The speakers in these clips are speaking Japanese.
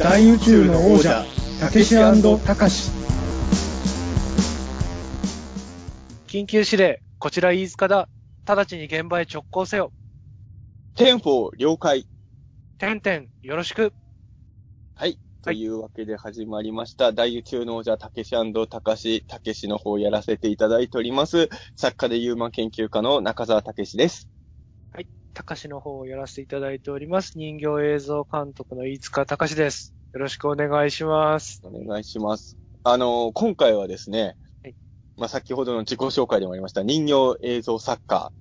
大宇宙の王者たけしたかし緊急指令、こちら飯塚だ。直ちに現場へ直行せよ。 Ten-four 了解。てんてん、よろしく。はい。というわけで始まりました。大宇宙の王者、たけしたかし、たけしの方をやらせていただいております。作家でユーマ研究家の中澤たけしです。たかしの方をやらせていただいております。人形映像監督の飯塚たかしです。よろしくお願いします。お願いします。あの、今回はですね、はいまあ、先ほどの自己紹介でもありました、人形映像作家、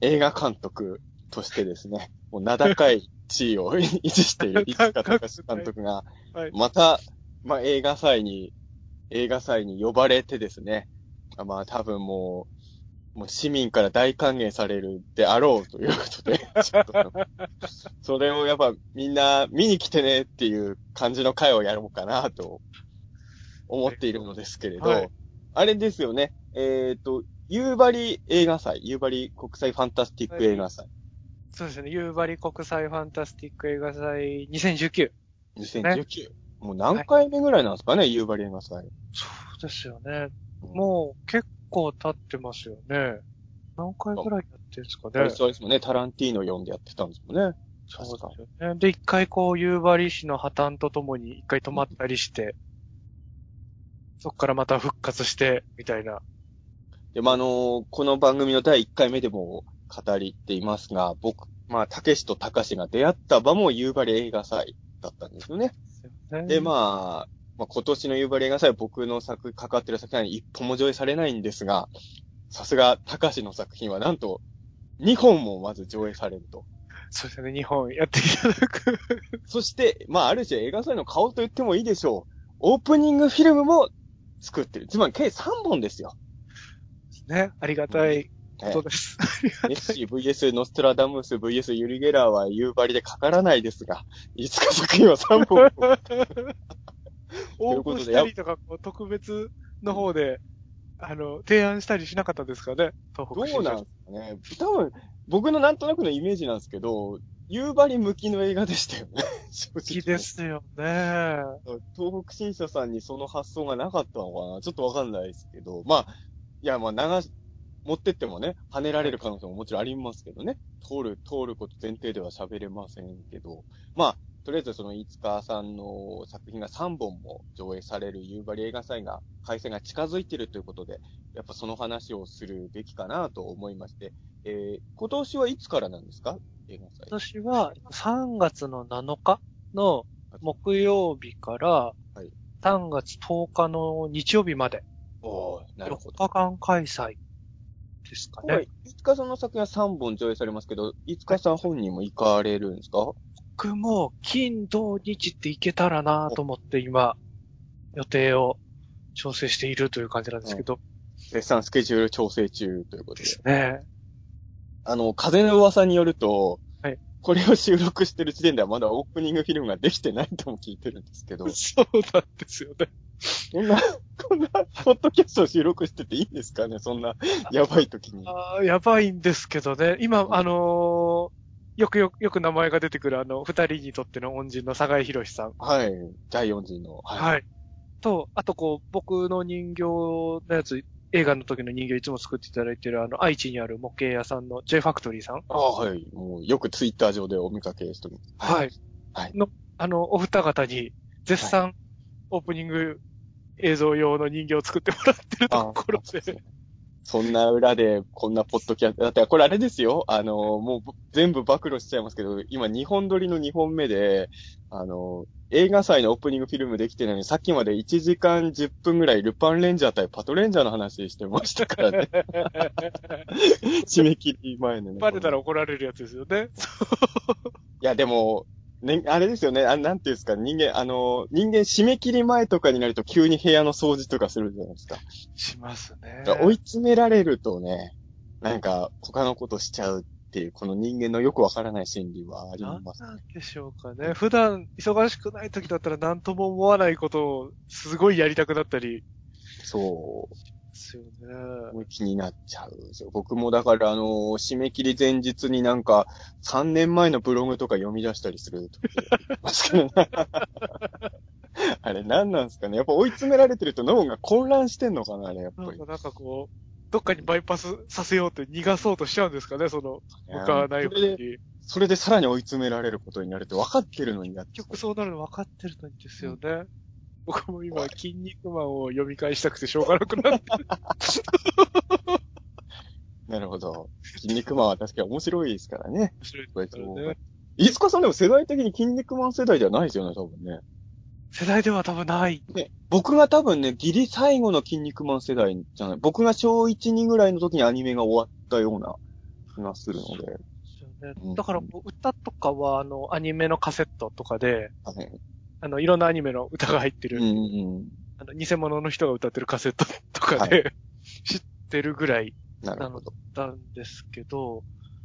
映画監督としてですね、もう名高い地位を維持している飯塚隆監督が、はい。また、まあ、映画祭に、映画祭に呼ばれてですね、あまあ、多分もう、もう市民から大歓迎されるであろうということで、ちょっと、それをやっぱみんな見に来てねっていう感じの会をやろうかなと思っているのですけれど、はいあれですよね、えっ、と、夕張映画祭、夕張国際ファンタスティック映画祭、そうですね。夕張国際ファンタスティック映画祭2019。2019。もう何回目ぐらいなんですかね、夕張映画祭。そうですよね。もう結構経ってますよね。何回ぐらいやってるんですかね。そうですもんね、タランティーノ読んでやってたんですもんね。そうですよね。で、一回こう、夕張市の破綻とともに一回止まったりして、そっからまた復活して、みたいな。で、まあ、あのこの番組の第1回目でも語りっていますが、僕、まあ、たけしとたかしが出会った場も夕張映画祭だったんですよね。で、まあ、まあ、今年の夕張映画祭は僕の作、関わってる作品は一本も上映されないんですが、さすがたかしの作品はなんと2本もまず上映されると。そうですね。日本やっていただく。そして、まあ、ある種映画祭の顔と言ってもいいでしょう。オープニングフィルムも作ってる。つまり計3本ですよ。ね。ありがたいこねとです。ネッシー VS ノストラダムス VS ユリゲラーは夕張でかからないですが、いつか作品は3本。応募したりとか、こう特別の方で、あの、提案したりしなかったですかね。東北どうなんですかね。多分、僕のなんとなくのイメージなんですけど、夕張向きの映画でしたよね。正好き直。ですよね。東北新社さんにその発想がなかったのかなちょっとわかんないですけど、まあ、いや、まあ、流し、持ってってもね、跳ねられる可能性ももちろんありますけどね。通る、通ること前提では喋れませんけど、まあ、とりあえずその、飯塚さんの作品が3本も上映される夕張映画祭が、開催が近づいているということで、やっぱその話をするべきかなと思いまして、えー、今年はいつからなんですか？映画祭。私は3月の7日の木曜日からはい3月10日の日曜日までおーなるほ4ど。日間開催ですかね。はい。飯塚さんの作品は3本上映されますけど、飯塚さん本人も行かれるんですか？僕も金、土、日って行けたらなと思って今予定を調整しているという感じなんですけど。絶賛スケジュール調整中ということでで。すね。あの、風の噂によると、はいこれを収録してる時点ではまだオープニングフィルムができてないとも聞いてるんですけど、そうなんですよね。こんな、こんな、ポッドキャストを収録してていいんですかね？そんな、やばい時に。あーやばいんですけどね。今、あのーよくよく、よく名前が出てくるあの、二人にとっての恩人の坂井博さん。はい。第4次の。はい。と、あとこう、僕の人形のやつ、映画の時の人形いつも作っていただいてるあの、愛知にある模型屋さんの J ファクトリーさん。ああ、はい。もう、よくツイッター上でお見かけしております。はい。はいの、あの、お二方に、絶賛、オープニング映像用の人形を作ってもらってるところで、そんな裏で、こんなポッドキャスト、だってこれあれですよ、あの、もう全部暴露しちゃいますけど、今2本撮りの2本目で、あの、映画祭のオープニングフィルムできてないのに、さっきまで1時間10分ぐらいルパンレンジャー対パトレンジャーの話してましたからね。締め切り前のね。バレたら怒られるやつですよね。いや、でも、ね、あれですよね、あなんていうんですか、人間、あの、人間締め切り前とかになると急に部屋の掃除とかするじゃないですか。しますね。追い詰められるとね、なんか他のことしちゃうっていう、この人間のよくわからない心理はあり何ます。なんでしょうかね。普段忙しくない時だったら何とも思わないことをすごいやりたくなったりそう。ですよね。気になっちゃうんですよ。僕もだから、あの締め切り前日になんか、3年前のブログとか読み出したりする時ありますけどね あれ何なんですかねやっぱ追い詰められてると脳が混乱してんのかなあれ、やっぱりなんか。こう、どっかにバイパスさせようって逃がそうとしちゃうんですかね、その、向かわない方それで、に。それでさらに追い詰められることになるって分かってるのにやっ結局そうなるの分かってるのにですよね。僕も今、筋肉マンを読み返したくてしょうがなくなって。なるほど。筋肉マンは確かに面白いですからね。面白いですね。飯塚さんでも世代的に筋肉マン世代ではないですよね、多分ね。世代では多分ない。ね、僕が多分ね、ギリ最後の筋肉マン世代じゃない。僕が小1、2ぐらいの時にアニメが終わったような気がするので。ですよねうんだから歌とかは、あの、アニメのカセットとかで、はい。あの、いろんなアニメの歌が入ってる、うんうん。あの、偽物の人が歌ってるカセットとかで、知ってるぐらいなのなるほど。なんですけど、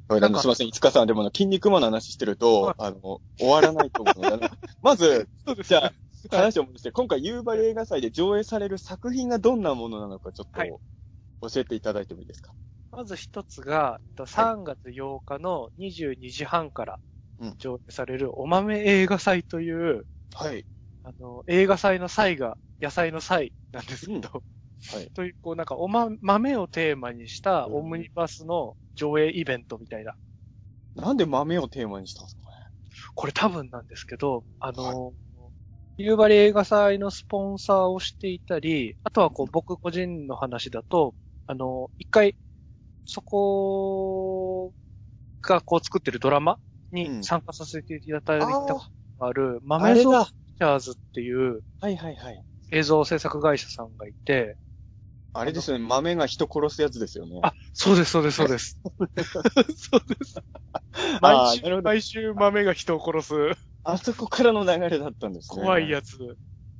すいません、いつかさん、でも筋肉マンの話してると、はい。あの、終わらないと思う まず、そうですじゃあ、話を戻して、今回夕張映画祭で上映される作品がどんなものなのか、ちょっと、はい。教えていただいてもいいですか？まず一つが、えっと3月8日の22時半からうん。上映されるお豆映画祭という、はい。あの、映画祭の祭が野菜の祭なんですけど、はい。という、こうなんかおま、豆をテーマにしたオムニバスの上映イベントみたいな。なんで豆をテーマにしたんですかね。これ多分なんですけど、あの、夕張映画祭のスポンサーをしていたり、あとはこう僕個人の話だと、あの、一回、そこがこう作ってるドラマうん。に参加させていただいたある、あ豆ゾークチャーズっていうはいはいはい。映像制作会社さんがいて、あれですよね、豆が人殺すやつですよね。あ、そうです、そうです、そうです。そうです。あ毎ーなる週、ほど毎週豆が人を殺すあそこからの流れだったんですね。怖いやつ。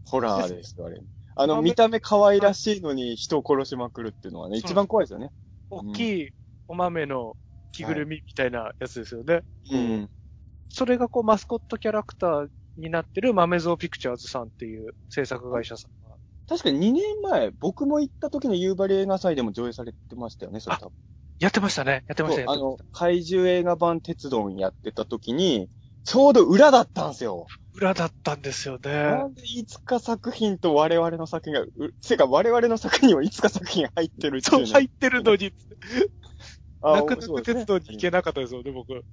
ホラーですよ、あれ。あの、豆見た目可愛らしいのに人を殺しまくるっていうのはね、一番怖いですよね。大きいお豆の着ぐるみみたいなやつですよね。うん。それがこうマスコットキャラクターになってる豆ゾーピクチャーズさんっていう制作会社さんが。確かに2年前、僕も行った時の夕張映画祭でも上映されてましたよね、それ多分。やってましたね。やってました、あのってまし、怪獣映画版鉄道やってた時に、ちょうど裏だったんですよ。た。裏だったんですよね。なんでいつか作品と我々の作品が、う、てか我々の作品にはいつか作品が入ってるってそう、いう、ね。入ってるのに、あ泣く泣く鉄道に行けなかったですよね、僕。うん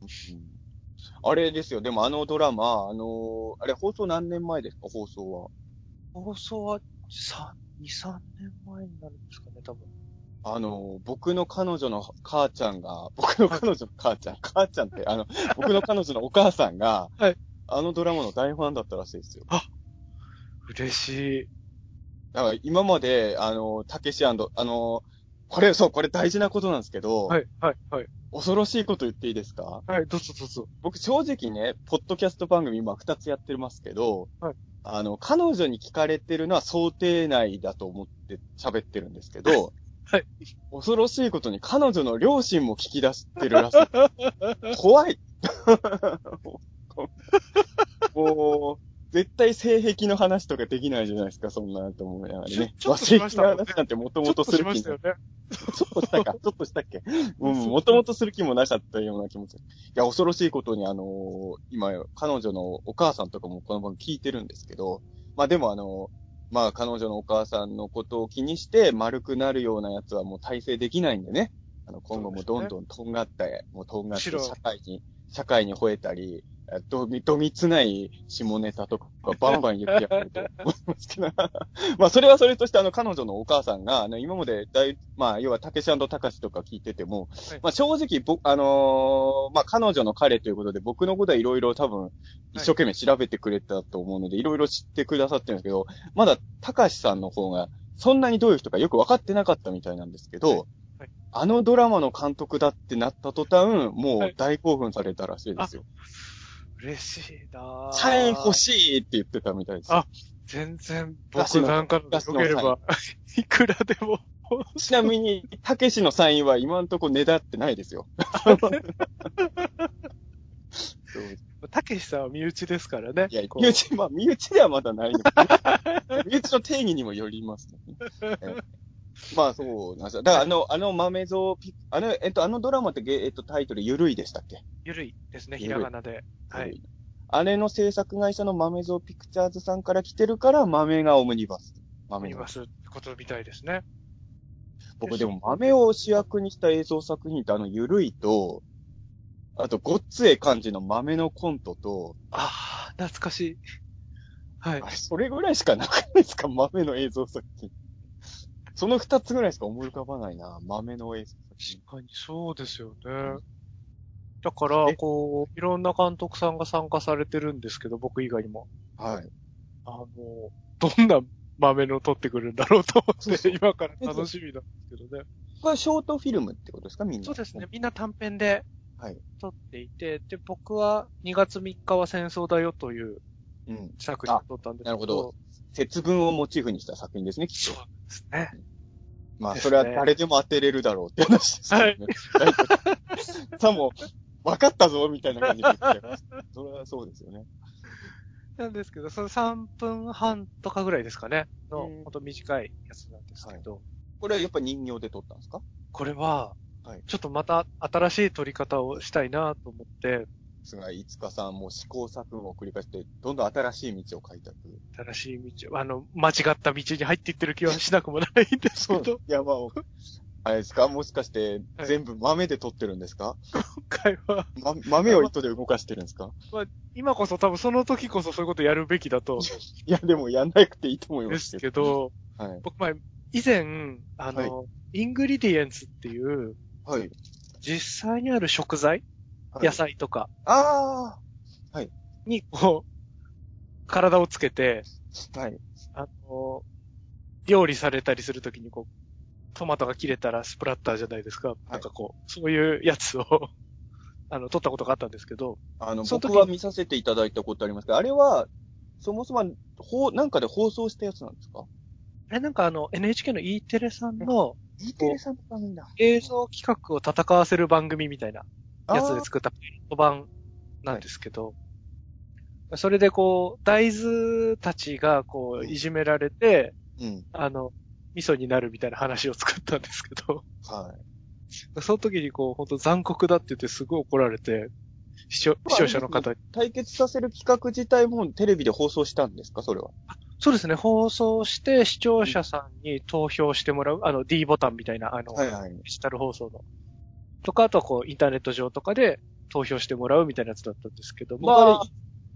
あれですよ。でもあのドラマ、あのあれ放送何年前ですか？放送は。放送は3、2、3年前になるんですかね、多分。あの僕の彼女の母ちゃんが、僕の彼女の母ちゃん、母ちゃんって、あの、僕の彼女のお母さんが、はいあのドラマの大ファンだったらしいですよ。嬉しい。だから今まで、あの、たけしあの、これ、そう、これ大事なことなんですけど、はい、はい、はい。恐ろしいこと言っていいですか？はい、どうぞどうぞ。僕正直ね、ポッドキャスト番組今二つやってますけど、はいあの、彼女に聞かれてるのは想定内だと思って喋ってるんですけど、はい恐ろしいことに彼女の両親も聞き出してるらしい。怖い もう、絶対性癖の話とかできないじゃないですか、そんなと思いながらね。ちょちょっとしました話なんてもとちょっとしもとする気ましたよね。ちょっとしたか、ちょっとしたっけ？うん、もともとする気もなかったような気持ち。いや、恐ろしいことに、あのー今、彼女のお母さんとかもこの番組聞いてるんですけど、まあでもあのーまあ彼女のお母さんのことを気にして丸くなるようなやつはもう体制できないんでね。あの、今後もどんどんとんがった、もうとんがって社会に、社会に吠えたり、えどみ、どみつない下ネタとかバンバン言ってやると思いますけど。まあ、それはそれとして、あの、彼女のお母さんが、あの、今まで大、まあ、要は、たけしたかしとか聞いてても、はい。まあ、正直、ぼ、あのーまあ、彼女の彼ということで、僕のことはいろいろ多分、一生懸命調べてくれたと思うので、いろいろ知ってくださってるんですけど、まだ、たかしさんの方が、そんなにどういう人かよく分かってなかったみたいなんですけど、はい。はい。あのドラマの監督だってなった途端、もはい。う大興奮されたらしいですよ。嬉しいなぁサイン欲しいって言ってたみたいですよ。あ全然僕なんかの良ければ、いくらでも。ちなみに、たけしのサインは今んとこねだってないですよ。たけしさんは身内ですからね。いや、身内、まあ、身内ではまだない身内の定義にもよります、ね えまあそうなんですよ。だからあの、あの豆蔵ピ、あの、えっと、あのドラマってげ、えっと、タイトル、ゆるいでしたっけ？ゆるいですね、ひらがなで。はい。。あれの制作会社の豆蔵ピクチャーズさんから来てるから、豆がオムニバス。豆が見ますってことみたいですね。僕でも豆を主役にした映像作品ってあのゆるいと、あとごっつええ感じの豆のコントと、ああ、懐かしい。はいそれぐらいしかなくないですか？豆の映像作品。その二つぐらいしか思い浮かばないな。豆の映像。確かにそうですよね。だからえ、こう、いろんな監督さんが参加されてるんですけど、僕以外にも。はい。あの、どんな豆の撮ってくるんだろうと思って、そうそう今から楽しみなんですけどね。これはショートフィルムってことですか？みんな。そうですね。。みんな短編ではい。撮っていて、で、僕は2月3日は戦争だよといううん。作品を撮ったんですけど。なるほど。節分をモチーフにした作品ですね、きっと。そうですね。まあ、それは誰でも当てれるだろうって話ですね。はい。さも、分かったぞ、みたいな感じで言っちゃいます。それはそうですよね。なんですけど、その3分半とかぐらいですかね。のうん、ほんと短いやつなんですけど。これはやっぱ人形で撮ったんですか？これははい、ちょっとまた新しい撮り方をしたいなと思って、菅井つかさんも試行錯誤を繰り返して、どんどん新しい道を開拓。新しい道、あの、間違った道に入っていってる気はしなくもないんですけど、山を。あれですか？もしかして、はい全部豆で撮ってるんですか、今回は、ま、豆を糸で動かしてるんですか？今こそ多分その時こそそういうことやるべきだと、いや、でもやんなくていいと思いまですすけど。けど、はい。僕前、以前、あの、イングリディエンツっていう、はい。実際にある食材、はい野菜とか。あに、こう、体をつけて、あはい。あの、料理されたりするときにこう、トマトが切れたらスプラッターじゃないですか。なんかこう、そういうやつを、あの、撮ったことがあったんですけど、あの、その時僕は見させていただいたことありますけど、あれは、そもそも、ほう、なんかで放送したやつなんですか？え、なんかあの、NHK の E テレさんの E テレさんの番組だ。映像企画を戦わせる番組みたいなやつで作ったパイロット版なんですけど、それでこう、大豆たちがこう、いじめられて、うん。あの、味噌になるみたいな話を作ったんですけど、はい。その時にこう、本当残酷だって言ってすごい怒られて、視聴視聴者の方に。対決させる企画自体もテレビで放送したんですか？それは。そうですね、放送して視聴者さんに投票してもらう、あの D ボタンみたいな、あの、はいはい。デジタル放送の。とか、あとはこう、インターネット上とかで投票してもらうみたいなやつだったんですけど、僕あれ、まあ、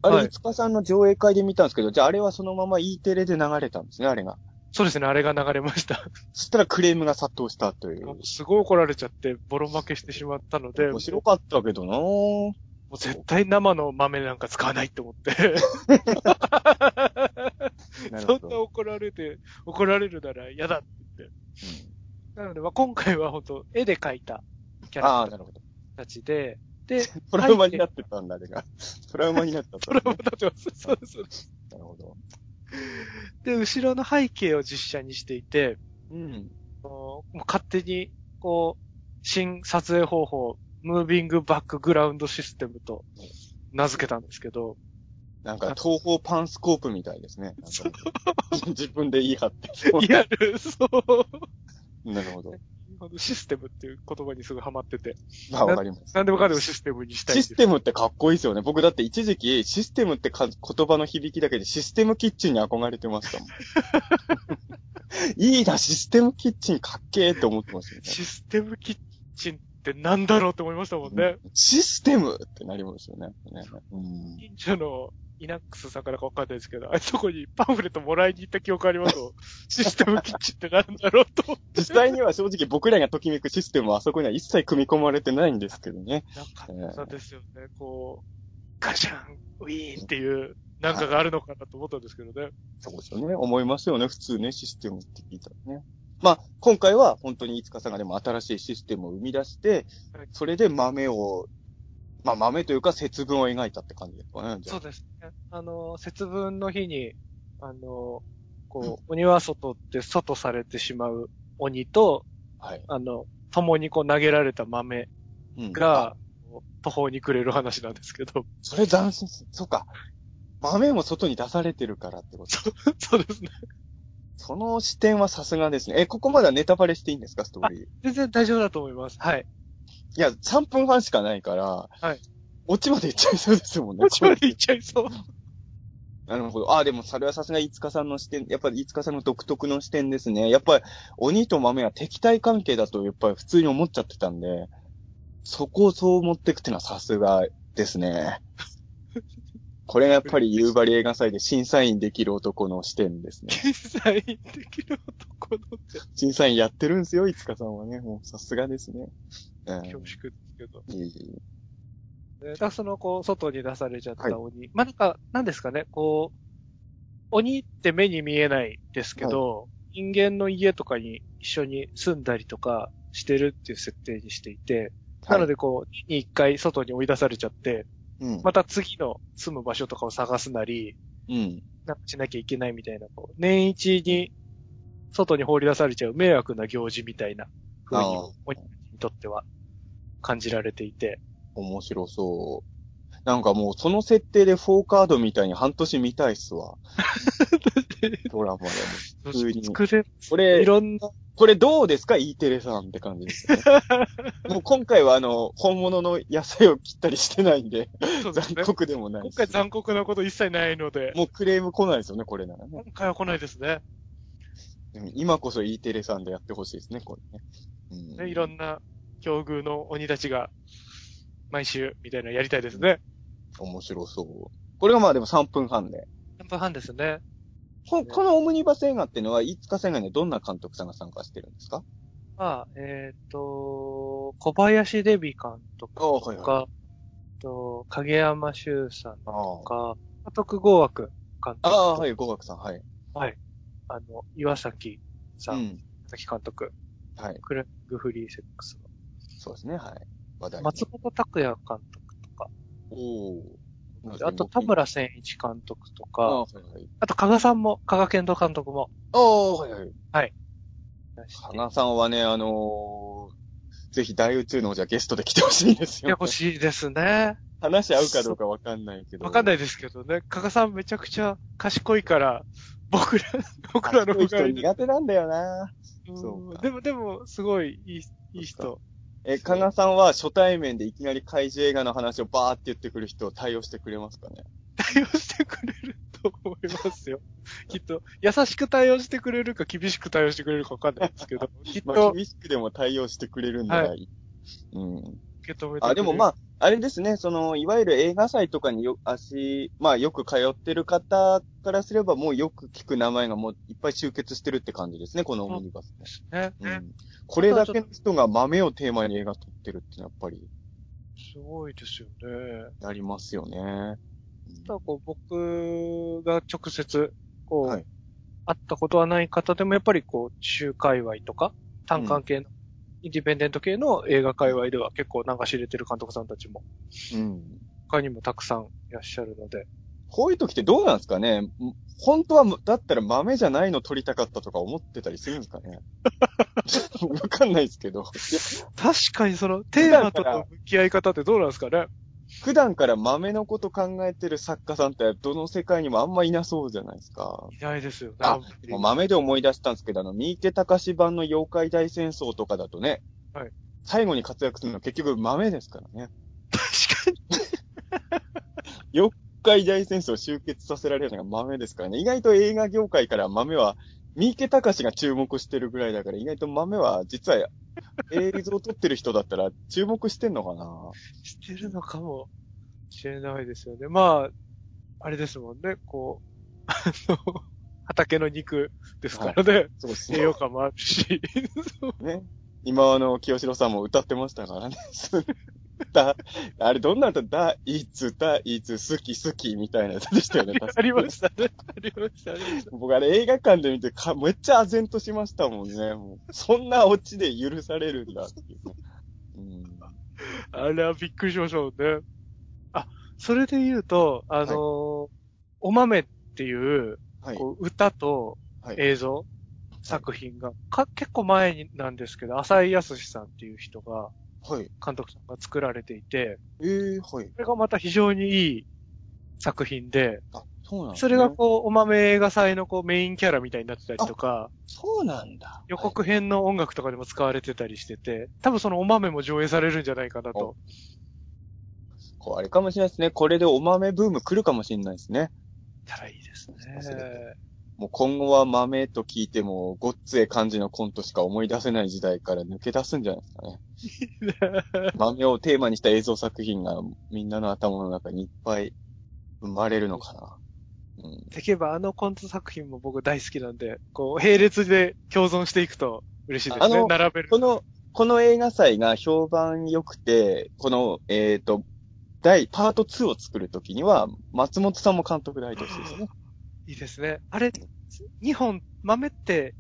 あれ、はいいつかさんの上映会で見たんですけど、じゃああれはそのまま E テレで流れたんですね、あれが。そうですね、あれが流れました。そしたらクレームが殺到したという。すごい怒られちゃって、ボロ負けしてしまったので、面白かったけどなぁ。もう絶対生の豆なんか使わないって思って。そんな。怒られて、怒られるなら嫌だって言って。なので、まあ、今回は本当絵で描いたキャああ、ラクなるほど。ターたちで、で、トラウマになってたんだ、あれが。トラウマになったんだトラウマになってます。そうです。なるほど。で、後ろの背景を実写にしていて、うん。もう勝手に、こう、新撮影方法、ムービングバックグラウンドシステムと名付けたんですけど、なんか、東方パンスコープみたいですね。自分で言い張って。リアル、そう。なるほど。システムっていう言葉にすぐハマってて、まあ、わかります。何でもかんでもシステムにしたいシステムってかっこいいですよね。僕だって一時期、システムってか言葉の響きだけでシステムキッチンに憧れてましたもん。いいな、システムキッチンかっけーって思ってましたよね。システムキッチンってなんだろうって思いましたもんね。システムってなりますよね。ねうん、近所のイナックスさんからかわかんないですけど、あそこにパンフレットもらいに行った記憶あります。システムキッチンってなんだろうと。実際には正直僕らがときめくシステムはあそこには一切組み込まれてないんですけどね。なんかったですよね。こう、ガシャン、ウィーンっていう、なんかがあるのかなと思ったんですけどね。そうですよね。思いますよね。普通ね、システムって聞いたらね。まあ、今回は本当にいつかさんがでも新しいシステムを生み出してはい、それで豆を、まあ豆というか節分を描いたって感じですかね。そうですね。あの、節分の日に、あの、こう、鬼は外って外されてしまう鬼と、はい。あの、共にこう投げられた豆うんが、こう途方に暮れる話なんですけど。それ斬新。そうか。豆も外に出されてるからってこと。そうですね。その視点はさすがですね。え、ここまではネタバレしていいんですか、ストーリー？い全然大丈夫だと思います。はい。や、3分半しかないから、はい。オチまでいっちゃいそうですもんね。こっちまで行っちゃいそう。なるほど。あ、でもそれはさすが飯塚さんの視点、やっぱり飯塚さんの独特の視点ですね。やっぱり鬼と豆は敵対関係だとやっぱり普通に思っちゃってたんで、そこをそう持っていくっていうのはさすがですね。これがやっぱり夕張映画祭で審査員できる男の視点ですね。天才できる男の審査員やってるんですよ、飯塚さんはね。もうさすがですね。うん恐縮ですけど。いえいえだその、こう、外に出されちゃった鬼。まあ、なんか、なんですかね、こう、鬼って目に見えないですけど、人間の家とかに一緒に住んだりとかしてるっていう設定にしていて、なのでこう、年に一回外に追い出されちゃって、うん。また次の住む場所とかを探すなり、うん。なんかしなきゃいけないみたいな、こう、年一に外に放り出されちゃう迷惑な行事みたいな風に鬼にとっては感じられていて、面白そう。なんかもうその設定で4カードみたいに半年見たいっすわ。ドラマでも。普通に作れ、これい、ろんな、これどうですか ?E テレさんって感じですよね。もう今回はあの、本物の野菜を切ったりしてないんで、そうですね残酷でもないし今回残酷なこと一切ないので、もうクレーム来ないですよね、これならね。今回は来ないですね。でも今こそ E テレさんでやってほしいですね、これね。うんねいろんな境遇の鬼たちが、毎週みたいなのやりたいですね。面白そう。これがまあでも3分半で。3分半ですね。ここのオムニバス映画っていうのは、飯塚さん以外にどんな監督さんが参加してるんですか？まあ、えっ、と、小林デビ監督ああ、はいとか、と影山修さんあとか、監督合枠監督とああ、はい、語学さん、はい。あの、岩崎さ、うん。ん。岩崎監督、はい。クレッグフリーセックスの、そうですね、はい。松本拓也監督とか、おーあと田村千一監督とか、ああ、はいはい。あと加賀さんも、加賀健人監督もああ、はいはい。いらして加賀さんはね、あのーぜひ大宇宙のじゃゲストで来てほしいんですよ。いや、欲しいですね。話合うかどうかわかんないけど。。わかんないいですけどね。加賀さんめちゃくちゃ賢いから、僕ら、僕らの人がいる。苦手なんだよな。うんそうかでも、でも、すごいいい、いい人。え、加賀さんは初対面でいきなり怪獣映画の話をバーって言ってくる人を対応してくれますかね？対応してくれると思いますよ。きっと、優しく対応してくれるか厳しく対応してくれるかわかんないですけど、き っまあ、と厳しくでも対応してくれるんならいい。うん。受け止めて。あ、でもまあ、あれですね、その、いわゆる映画祭とかによ、足、まあよく通ってる方からすればもうよく聞く名前がもういっぱい集結してるって感じですね、このオムニバスね。ね。うん。これだけの人が豆をテーマに映画撮ってるってやっぱり、すごいですよね。なりますよね。ただこう、僕が直接、こう、はい会ったことはない方でも、やっぱりこう、中界隈とか、単館系の、インディペンデント系の映画界隈では結構なんか知れてる監督さんたちも、うん。他にもたくさんいらっしゃるので、こういう時ってどうなんですかね？ん本当は、だったら豆じゃないの撮りたかったとか思ってたりするんですかね？わかんないですけど。確かにそのテーマとの向き合い方ってどうなんですかね？普段から豆のこと考えてる作家さんってどの世界にもあんまいなそうじゃないですか。いないですよね。あもう豆で思い出したんですけど、あの、三池隆版の妖怪大戦争とかだとね、はい最後に活躍するのは結局豆ですからね。確かに。妖怪大戦争を集結させられるのが豆ですからね。意外と映画業界から豆は、三池隆が注目してるぐらいだから、意外と豆は実は映像を撮ってる人だったら注目してんのかな？してるのかもしれないですよね。まあ、あれですもんね、こう、あの、畑の肉ですからね。そうです栄養価もあるし。ね。今あの、清志郎さんも歌ってましたからね。だ、あれどんな歌だ、いつだ、いつ好き好きみたいなやつでしたよね。ありましたね。ありました、ありました。僕あれ映画館で見てか、めっちゃ唖然としましたもんね。もうそんなオチで許されるんだっていうね。うん。あれはびっくりしましたもんね。あ、それで言うと、あのーお豆っていう、はい。こう歌とはい。映像、作品が、か、結構前になんですけど、浅井康さんっていう人が、はい。監督さんが作られていて、ええはい。これがまた非常にいい作品で、そうなんねそれがこう、お豆映画祭のこうメインキャラみたいになってたりとか、そうなんだ。予告編の音楽とかでも使われてたりしてて、多分そのお豆も上映されるんじゃないかなと。こうあれかもしれないですね。これでお豆ブーム来るかもしれないですね。たらいいですね。もう今後は豆と聞いても、ごっつえ感じのコントしか思い出せない時代から抜け出すんじゃないですかね。豆をテーマにした映像作品がみんなの頭の中にいっぱい生まれるのかな。うん。できればあのコント作品も僕大好きなんで、こう、並列で共存していくと嬉しいですね。並べる。この、この映画祭が評判良くて、この、えっ、と、第、パート2を作るときには、松本さんも監督で入ってほしいですね。いいですね。あれ、2本、豆って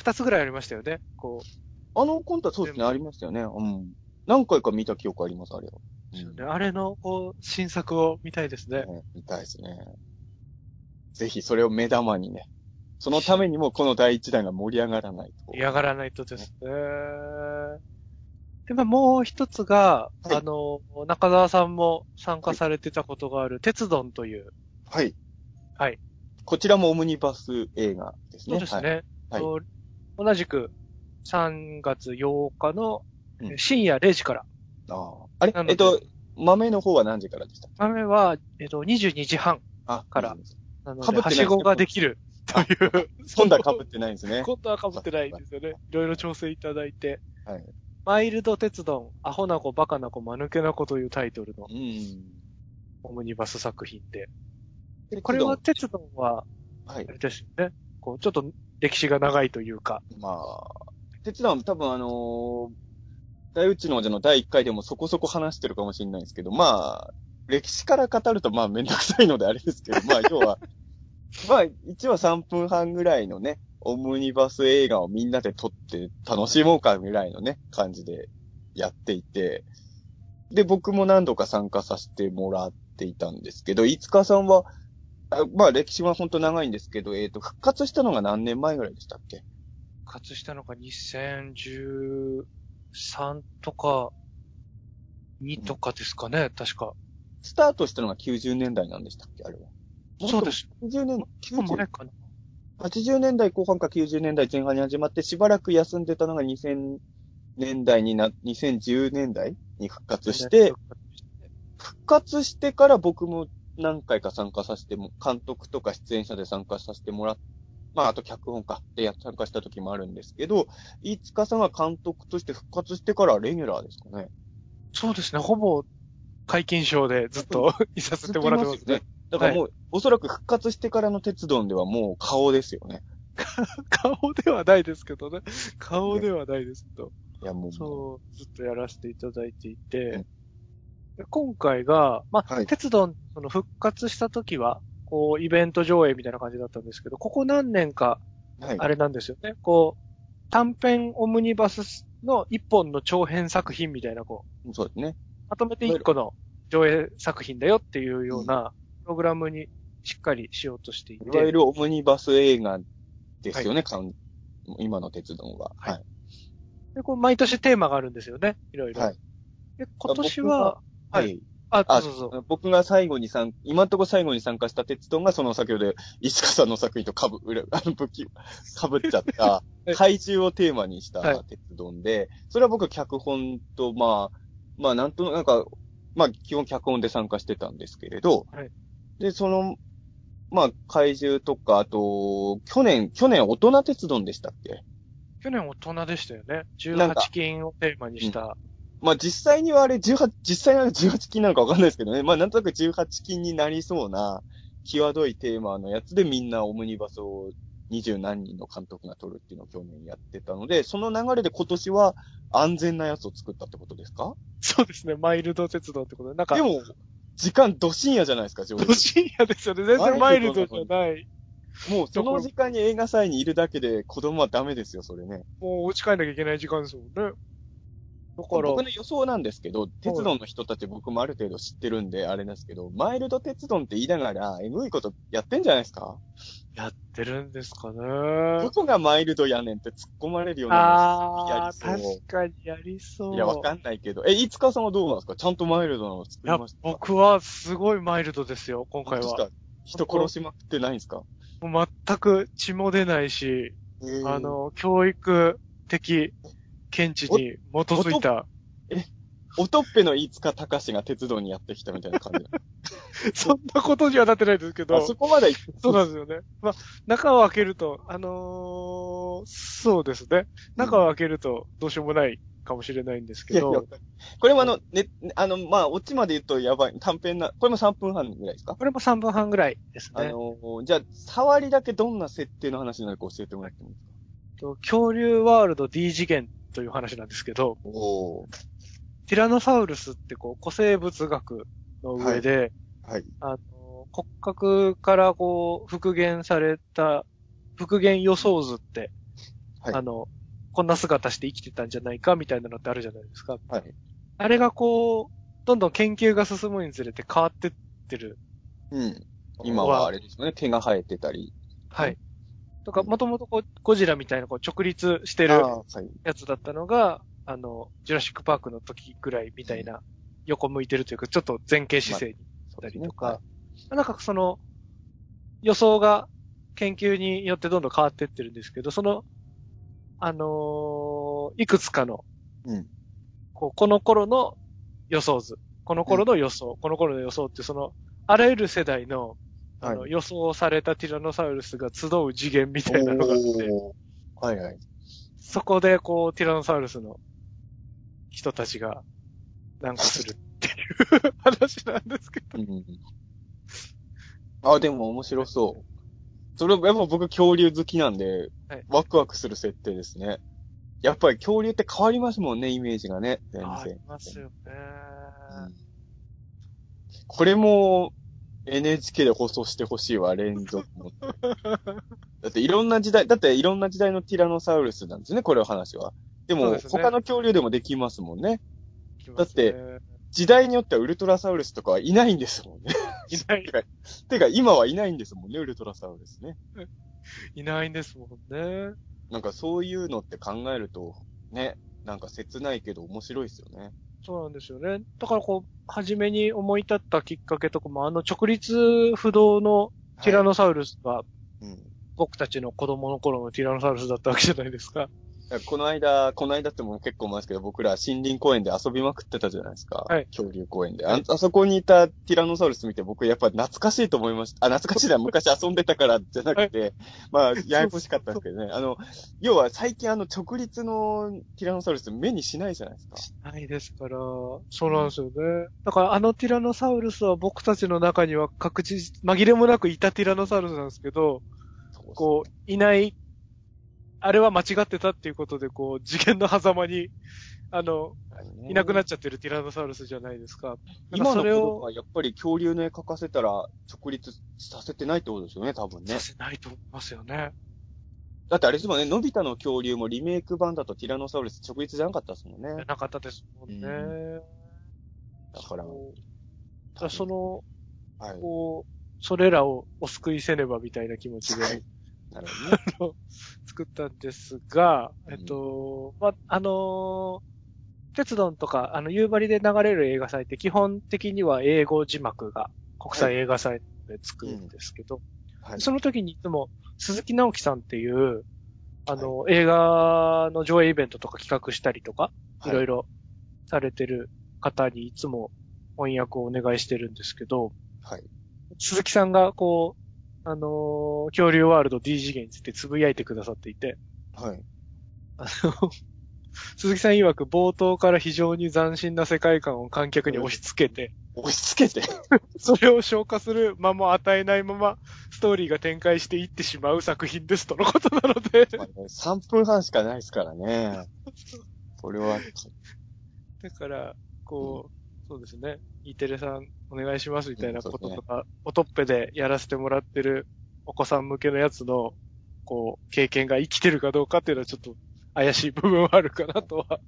2つぐらいありましたよね。こう、あのコントはそうですね、ありましたよね。うん。何回か見た記憶あります、あれは。うんあれの、こう、新作を見たいですね。ね見たいですね。ぜひそれを目玉にね。そのためにもこの第一弾が盛り上がらないと。嫌がらないとですね。で、まあ、もう一つが、はいあの、中澤さんも参加されてたことがある、鉄丼という、はい。はい。こちらもオムニバス映画ですね。そうですね。はいと同じく3月8日のうん深夜0時から。ああ。あれ？なのでえっと、豆の方は何時からでした？豆は、えっと、22時半あからいいですなのってないはしごができるという。今度は被ってないんですね。今度は被ってないんですよね。いろいろ調整いただいて。はい。マイルド鉄丼、アホな子、バカな子、間抜けな子というタイトルのうん。オムニバス作品で。でこれは、鉄丼は、はいあ。れですよね。こう、ちょっと歴史が長いというか。まあ、鉄道は多分あのー大宇宙の王者の第1回でもそこそこ話してるかもしれないですけど、まあ、歴史から語るとまあめんどくさいのであれですけど、まあ要は、まあ1話3分半ぐらいのね、オムニバス映画をみんなで撮って楽しもうかぐらいのね、感じでやっていて、で、僕も何度か参加させてもらっていたんですけど、いつかさんは、あまあ歴史は本当長いんですけど、えっ、と、復活したのが何年前ぐらいでしたっけ？活したのが2013とか、2とかですかね、確か。スタートしたのが90年代なんでしたっけあれは。そうです。90年、結構前90かな。80年代後半か90年代前半に始まって、しばらく休んでたのが2000年代にな、2010年代に復活して、復活してから僕も何回か参加させても、監督とか出演者で参加させてもらっまあ、あと脚本かでや参加した時もあるんですけど、飯塚さんが監督として復活してからレギュラーですかね。そうですね、ほぼ解禁賞でずっと いさせてもらってますね。。だからもう、おそらく復活してからの鉄道ではもう顔ですよね。顔ではないですけどね。顔ではないですけど。いやもう、そう、ずっとやらせていただいていて、うんで今回が、まあ、はい鉄道、その復活した時は、こう、イベント上映みたいな感じだったんですけど、ここ何年か、はい。あれなんですよね。こう、短編オムニバスの一本の長編作品みたいな、こう、そうですね。まとめて一個の上映作品だよっていうようなプログラムにしっかりしようとしていて。いわゆるオムニバス映画ですよね、かん今の鉄道は。はいはい。で、こう、毎年テーマがあるんですよね。いろいろ。はいで、今年は、ははいい。あ、あそうそうそう。僕が最後に参、今んとこ最後に参加した鉄道がその先ほど、石川さんの作品とかぶ、あの、武器、かぶっちゃった い、怪獣をテーマにしたはい鉄道で、それは僕脚本と、まあ、まあ、なんとなく、まあ、基本脚本で参加してたんですけれど、はいで、その、まあ、怪獣とか、あと、去年、去年大人鉄道でしたっけ？去年大人でしたよね。なんか18金をテーマにした。まあ実際にはあれ18、実際には18金なのかわかんないですけどね。まあなんとなく18金になりそうな、際どいテーマのやつでみんなオムニバスを二十何人の監督が撮るっていうのを去年やってたので、その流れで今年は安全なやつを作ったってことですか？そうですね。マイルド鉄道ってことで。なんか、でも、時間ど深夜じゃないですか、上ど深夜ですよね。全然マイルドじゃない。もうその時間に映画祭にいるだけで子供はダメですよ、それね。もうお家帰んなきゃいけない時間ですもんね。だから、僕の予想なんですけど、鉄道の人たち僕もある程度知ってるんで、あれですけど、マイルド鉄道って言いながら、えぐいことやってんじゃないですか？やってるんですかね。どこがマイルドやねんって突っ込まれるようなああ、やりそう確かにやりそう。いや、わかんないけど。え、いつかさんはどうなんですか？ちゃんとマイルドなの作いやりました、僕はすごいマイルドですよ、今回は。人殺しまくってないんですか？もう全く血も出ないし、あ、の、教育的見地に基づいた、おとっぺの飯塚隆が鉄道にやってきたみたいな感じ。そんなことにはなってないですけど、あそこまで行くそうなんですよね。まあ、中を開けると、あのーそうですね。中を開けるとどうしようもないかもしれないんですいやいけど、やこれもあの、ね、あの、まあ、オチまで言うとやばい、短編な、これも3分半ぐらいですか？これも3分半ぐらいですあね。の、じゃあ、触りだけどんな設定の話なのか教えてもらってもいいですか？と恐竜ワールド D 次元という話なんですけど、おティラノサウルスってこう古生物学の上で、はい。あの、骨格からこう復元された復元予想図って、はいあの、こんな姿して生きてたんじゃないかみたいなのってあるじゃないですか。はい。あれがこう、どんどん研究が進むにつれて変わってってる。うん。今はあれですよね、毛が生えてたり。はい。とか、もともとこう、ゴジラみたいなこう直立してる。やつだったのが、あの、ジュラシックパークの時ぐらいみたいな、横向いてるというか、ちょっと前傾姿勢にそうですね。たりとか、なんかその、予想が研究によってどんどん変わってってるんですけど、その、あのーいくつかの、うん。こうこの頃の予想図、この頃の予想、この頃の予想って、その、あらゆる世代の、あの、はい予想されたティラノサウルスが集う次元みたいなのがあって、はいはい。そこでこう、ティラノサウルスの人たちが難航するっていう話なんですけど。うん。あ、でも面白そう。それ、やっぱ僕恐竜好きなんで、はいワクワクする設定ですね。やっぱり恐竜って変わりますもんね、イメージがね。全あり然。ますよね。うんこれも NHK で放送してほしいわ、連続も。だっていろんな時代、だっていろんな時代のティラノサウルスなんですね、これの話は。でも、そうですね他の恐竜でもできますもんね。きますね、時代によってはウルトラサウルスとかはいないんですもんね。いない、てか、今はいないんですもんね、ウルトラサウルスね。いないんですもんね。なんかそういうのって考えると、ね、なんか切ないけど面白いですよね。そうなんですよね。だからこう、初めに思い立ったきっかけとかも、あの直立不動のティラノサウルスが、うん。僕たちの子供の頃のティラノサウルスだったわけじゃないですか。この間、この間ってもう結構前ですけど、僕ら森林公園で遊びまくってたじゃないですか。はい恐竜公園で。ああそこにいたティラノサウルス見て僕やっぱ懐かしいと思いました。あ、懐かしいな、昔遊んでたからじゃなくて、まあ、ややこしかったんですけどね。あの、要は最近あの直立のティラノサウルス目にしないじゃないですか。ないですから、そうなんですよね。だからあのティラノサウルスは僕たちの中には確実、紛れもなくいたティラノサウルスなんですけど、こう、いない、あれは間違ってたっていうことで、こう、次元の狭間に、あの、ういなくなっちちゃってるティラノサウルスじゃないですか。今の子それを供はやっぱり恐竜の絵描かせたら直立させてないってことですよね、多分ねさ。せないと思いますよね。だってあれですもんね、のび太の恐竜もリメイク版だとティラノサウルス直立じゃなかったですもんね。なかったですもんね。うだから、こうだその、はい。こう、それらをお救いせねばみたいな気持ちで、はいなるほどね。作ったんですが、うんえっと、まあ、あのー鉄道とか、あの、夕張で流れる映画祭って基本的には英語字幕が国際映画祭でつくんですけど、はい。その時にいつも鈴木直樹さんっていう、あの、映画の上映イベントとか企画したりとか、いろいろ。ろされてる方にいつも翻訳をお願いしてるんですけど、はい。鈴木さんがこう、あのー恐竜ワールド D 次元についてつぶやいてくださっていて、はい。あの、鈴木さん曰く冒頭から非常に斬新な世界観を観客に押し付けて、押し付けて？それを消化する間も与えないまま、ストーリーが展開していってしまう作品ですとのことなので、まあね3分半しかないですからね。これは、だから、こう、そうですね、E テレさんお願いしますみたいなこととか、おとっぺでやらせてもらってるお子さん向けのやつの、こう、経験が生きてるかどうかっていうのはちょっと怪しい部分はあるかなとは。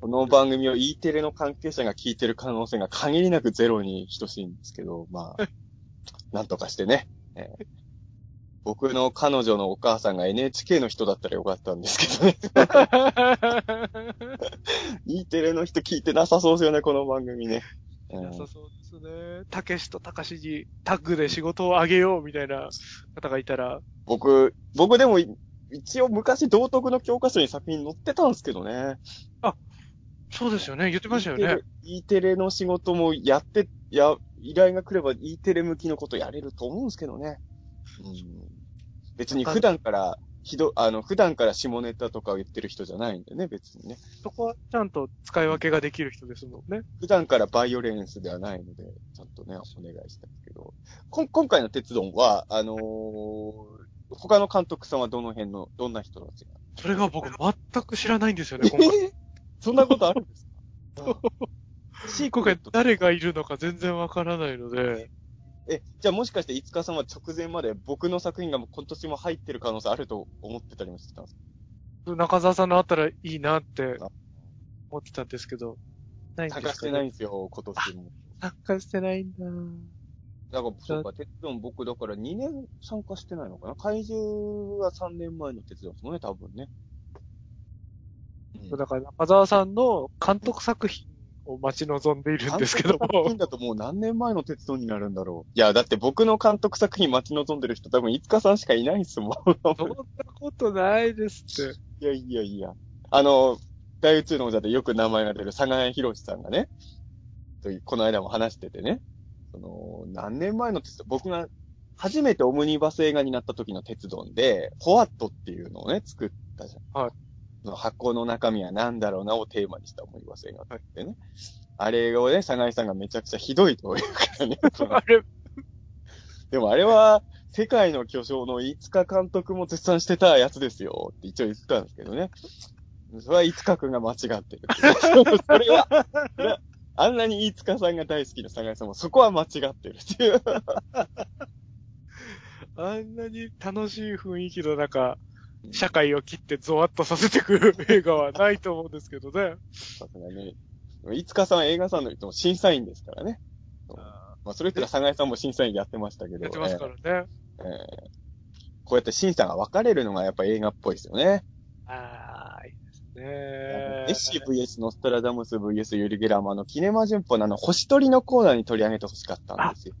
この番組を E テレの関係者が聞いてる可能性が限りなくゼロに等しいんですけど、まあ、なんとかしてね。えー僕の彼女のお母さんが NHK の人だったらよかったんですけどね。E テレの人聞いてなさそうですよね、この番組ね。うんなさそうですね。たけしとたかしにタッグで仕事をあげようみたいな方がいたら、僕、僕でもい一応昔道徳の教科書に作品載ってたんですけどね。そうですよね。言ってましたよね。E テレの仕事もやって、や、依頼が来れば E テレ向きのことやれると思うんですけどね。うん、別に普段から、ひど、あの、普段から下ネタとかを言ってる人じゃないんでね、別にね。そこはちゃんと使い分けができる人ですもんね。普段からバイオレンスではないので、ちゃんとね、お願いしたんですけど。こん今回の鉄道は、あのー他の監督さんはどの辺の、どんな人たちが？それが僕全く知らないんですよね、今回。えそんなことあるんですか 今回誰がいるのか全然わからないので、え、じゃあもしかして、いつかさんは直前まで僕の作品が今年も入ってる可能性あると思ってたりもしてたんですか？中澤さんのあったらいいなって思ってたんですけど、ないんですか、探してないんですよ、今年も。参加してないんだ。だから、そうか、鉄道も僕だから2年参加してないのかな？怪獣は3年前の鉄道ですもんね、多分ね。うんだから中澤さんの監督作品を待ち望んでいるんですけども監だともう何年前の鉄道になるんだろう。いや、だって僕の監督作品待ち望んでる人多分、いつかさんしかいないんすもん。そんなことないですって。いやいやいや。あの、大宇宙の王者でよく名前が出る佐賀谷博さんがね、とこの間も話しててね、その、何年前の鉄道、僕が初めてオムニバス映画になった時の鉄道で、ホワットっていうのをね、作ったじゃん。はい。その箱の中身は何だろうなをテーマにしたオムニバス映画ってね。あれをね、佐賀谷さんがめちゃくちゃひどいというからね。あれ、でもあれは、世界の巨匠の飯塚監督も絶賛してたやつですよって一応言ってたんですけどね。それは飯塚くんが間違ってるって。それは、それはあんなに飯塚さんが大好きな坂井さんもそこは間違ってるっていう。あんなに楽しい雰囲気の中、社会を切ってゾワッとさせてくる 映画はないと思うんですけどね。さすがに。飯塚さんは映画さんの人も審査員ですからね。まあ、それ言ったら坂井さんも審査員やってましたけど。やってますからね。えーえーこうやって審査が分かれるのがやっぱ映画っぽいですよね。ああ、いいですね。ネッシー VS ノストラダムス VS ユリゲラマのキネマ旬報のあの、星取りのコーナーに取り上げてほしかったんですよ。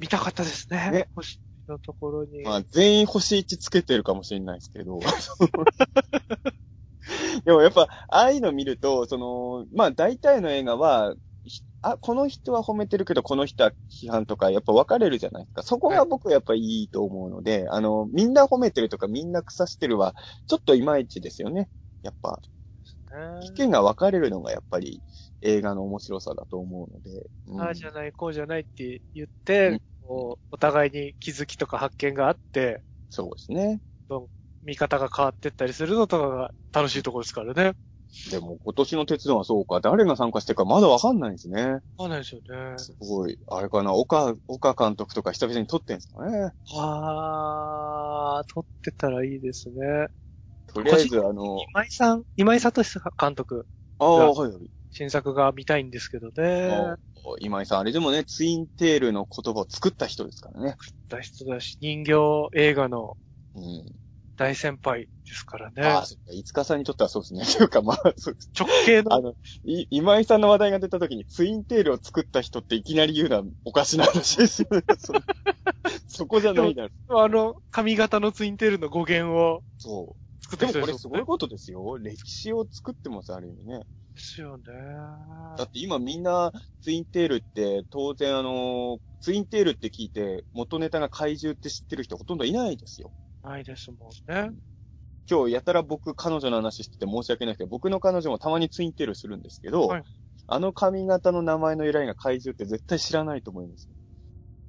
見たかったですね。ね星のところに。まあ、全員星1つけてるかもしれないですけど。でもやっぱ、ああいうの見ると、その、まあ大体の映画は、ひあ、この人は褒めてるけど、この人は批判とか、やっぱ分かれるじゃないですか。そこが僕はやっぱいいと思うので、あの、みんな褒めてるとか、みんな腐してるは、ちょっといまいちですよね。やっぱ、意見が分かれるのがやっぱり映画の面白さだと思うので。うんああじゃない、こうじゃないって言って、うんこうお互いに気づきとか発見があって、そうですね。見方が変わってったりするのとかが楽しいところですからね。でも今年の鉄道はそうか、誰が参加してるかまだ分かんないんですね。そうなんですよね。すごい。あれかな、岡、岡監督とか久々に撮ってんすかね。ああ、撮ってたらいいですね。とりあえず、あの、今井さん、今井聡監督、ああ、はいはい。新作が見たいんですけどね。あ今井さん、あれでもね、ツインテールの言葉を作った人ですからね。だ人だし、人形映画のうん。大先輩ですからね。ああ、そっか、いつかさんにとってはそうですね。というか、まあ、そうです。直系あの、の、い、今井さんの話題が出た時に、ツインテールを作った人っていきなり言うのはおかしな話ですよね。そそこじゃないだろ。あの、髪型のツインテールの語源をそう。作ったでもこれ。すごいことですよ。歴史を作ってます、ある意味ね。ですよね。だって今みんなツインテールって当然あの、ツインテールって聞いて元ネタが怪獣って知ってる人ほとんどいないですよ。ないですもんね。今日やたら僕彼女の話してて申し訳ないけど、僕の彼女もたまにツインテールするんですけど、はいあの髪型の名前の由来が怪獣って絶対知らないと思います。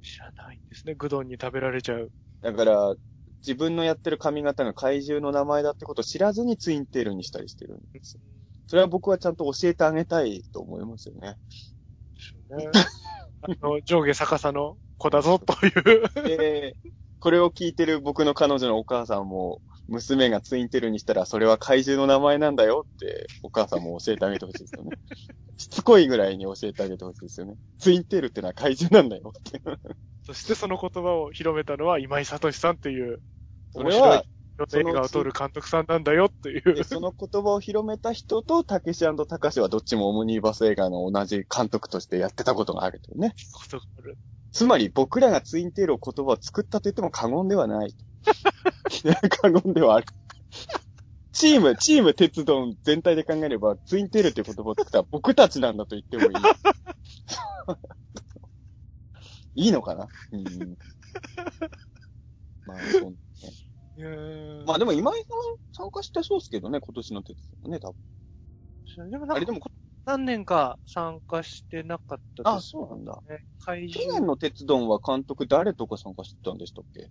知らないんですね。グドンに食べられちゃう。だから、自分のやってる髪型が怪獣の名前だってことを知らずにツインテールにしたりしてるんですよ。それは僕はちゃんと教えてあげたいと思いますよね。あの、上下逆さの子だぞという。で、これを聞いてる僕の彼女のお母さんも、娘がツインテールにしたら、それは怪獣の名前なんだよって、お母さんも教えてあげてほしいですよね。しつこいぐらいに教えてあげてほしいですよね。ツインテールってのは怪獣なんだよって。そしてその言葉を広めたのは今井聡さんっていう。それは、映画を撮る監督さんなんだよっていう。で、その言葉を広めた人と、たけしたかしはどっちもオムニバス映画の同じ監督としてやってたことがあるというね。ことがある。つまり僕らがツインテールを言葉を作ったと言っても過言ではない。過言ではある。チーム、チーム鉄道全体で考えれば、ツインテールっていう言葉を作ったら僕たちなんだと言ってもいい。いいのかな？うん。まあ、そうね。いやーまあでも今井さん参加してそうですけどね、今年の鉄道ね、多分。でもなんかあれでも、何年か参加してなかったあ、ですそうなんだ。去獣年の鉄道は監督誰とか参加してたんでしたっけ？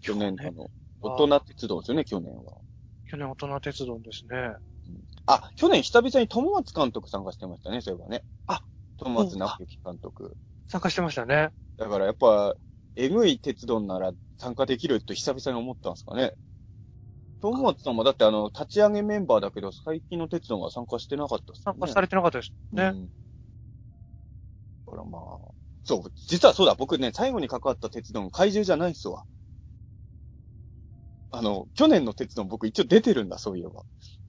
去年去年あの、大人鉄道ですよね、去年は。去年大人鉄道ですね。あ、去年久々に友松監督参加してましたね、そういえばね。あ、友松直之監督。参加してましたね。だからやっぱ、えぐい鉄道なら参加できると久々に思ったんですかね。友松さんもだってあの、立ち上げメンバーだけど、最近の鉄道は参加してなかったっすよね。参加されてなかったですね。うん。だからまあ、そう、実はそうだ、僕ね、最後に関わった鉄道怪獣じゃないっすわ。あの、去年の鉄道僕一応出てるんだ、そういえば。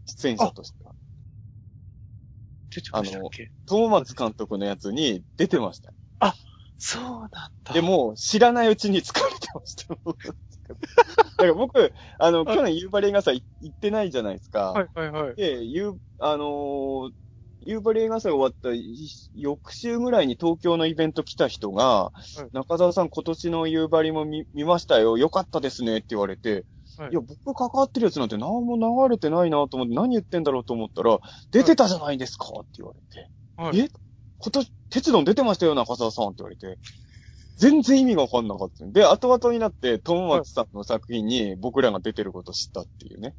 出演者としては。出てましたっけ？友松監督のやつに出てました。そうなんだ。で、も、知らないうちに疲れてました。だから僕、あの、去年夕張映画祭行ってないじゃないですか。はいはいはい。で、夕、あのー夕張映画祭終わったい翌週ぐらいに東京のイベント来た人が、い中澤さん今年の夕張も見見ましたよ。よかったですねって言われて、はいい、や、僕関わってるやつなんて何も流れてないなと思って何言ってんだろうと思ったら、出てたじゃないですかって言われて、はいえ今年、鉄道出てましたよ、中澤さんって言われて。全然意味がわかんなかった。で、後々になって、友松さんの作品に僕らが出てることを知ったっていうね。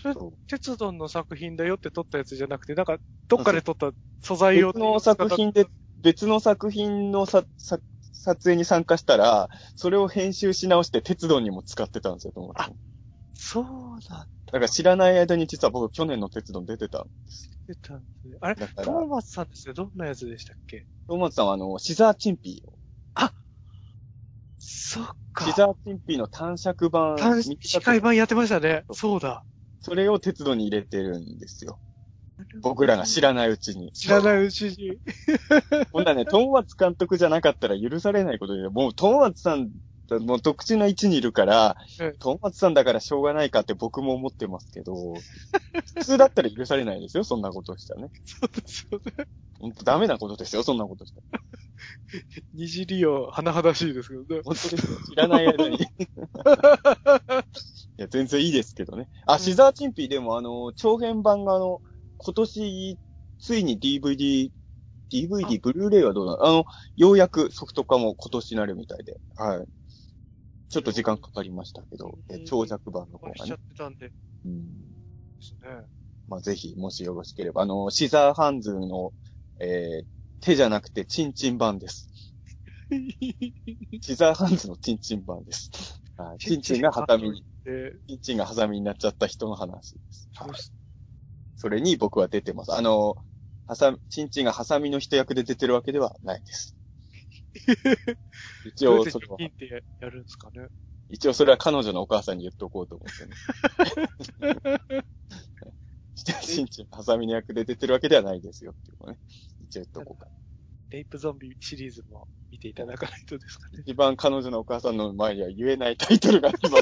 それそう鉄道の作品だよって撮ったやつじゃなくて、なんか、どっかで撮った素材を。別の作品で、別の作品のさ、さ、撮影に参加したら、それを編集し直して鉄道にも使ってたんですよ、友松さん。そうなんだから知らない間に実は僕去年の鉄道に出てた。出たんですね。あれトーマスさんですよ。どんなやつでしたっけ？友松さんはあの、シザーチンピーを。そっか。シザーチンピーの短尺版。短近い版やってましたね。そうだ。それを鉄道に入れてるんですよ。僕らが知らないうちに。知らないうちに。ほんならね、友松監督じゃなかったら許されないことで、もう友松さん、もう特殊な位置にいるからうん、友松さんだからしょうがないかって僕も思ってますけど、普通だったら許されないですよ、そんなことしたらね。そうですよね。ほんとダメなことですよ、そんなことしたら。二次利用、甚だしいですけどね。本当ですよ、知らない間に。いや、全然いいですけどね。あ、シザーチンピーでもあの、長編版があの、今年、ついに DVD、DVD、ブルーレイはどうなのあの、ようやくソフト化も今年になるみたいで。はい。ちょっと時間かかりましたけど、え長尺版の方がねしちゃっ。てたんで。でうん。すね。まあ、ぜひ、もしよろしければ、あの、シザーハンズの、えー、手じゃなくて、チンチン版です。シザーハンズのチンチン版です。はい。チンチンがハサミに、で、チンチンがハサミになっちゃった人の話です。そうですそれに僕は出てます。あの、ハサミ、チンチンがハサミの人役で出てるわけではないです。一応、それは、ってややるんですかね？一応それは彼女のお母さんに言っとこうと思ってね。チンチンがハサミの役で出てるわけではないですよっていうのね。一応言っとこうか。レイプゾンビシリーズも見ていただかないとですかね。一番彼女のお母さんの前には言えないタイトルが今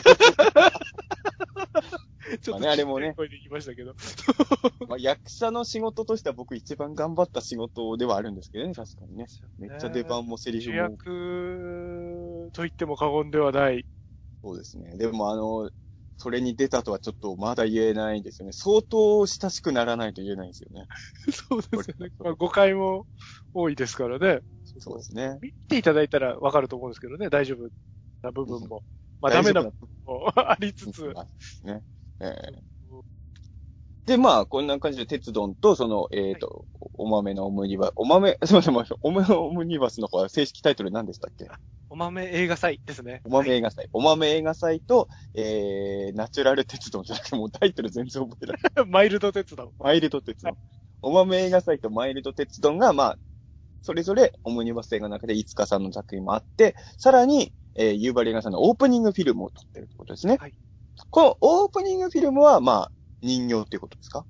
ちょっとまあねあれもね声でましたけど。まあ、役者の仕事としては僕一番頑張った仕事ではあるんですけどね、確かにね。めっちゃ出番もセリフ主も。役と言っても過言ではない。そうですね。でもあの、それに出たとはちょっとまだ言えないんですよね。相当親しくならないと言えないんですよね。そうですよね。まあ、誤解も多いですからね。そうですね。見ていただいたらわかると思うんですけどね、大丈夫な部分も。まあ、ダメな部分もありつつ。ね。ええで、まあ、こんな感じで、鉄道と、その、えっ、と、お豆のオムニバス、お豆、すみません、お豆のオムニバスの方は正式タイトル何でしたっけ？お豆映画祭ですね。お豆映画祭。お豆映画祭と、えー、ナチュラル鉄道じゃなくて、もうタイトル全然覚えてない。マイルド鉄道。マイルド鉄道。お豆映画祭とマイルド鉄道が、まあ、それぞれオムニバス映画の中で5日さんの作品もあって、さらに、えー、夕張映画祭のオープニングフィルムを撮ってるってことですね。はい。このオープニングフィルムは、まあ、人形っていうことですか？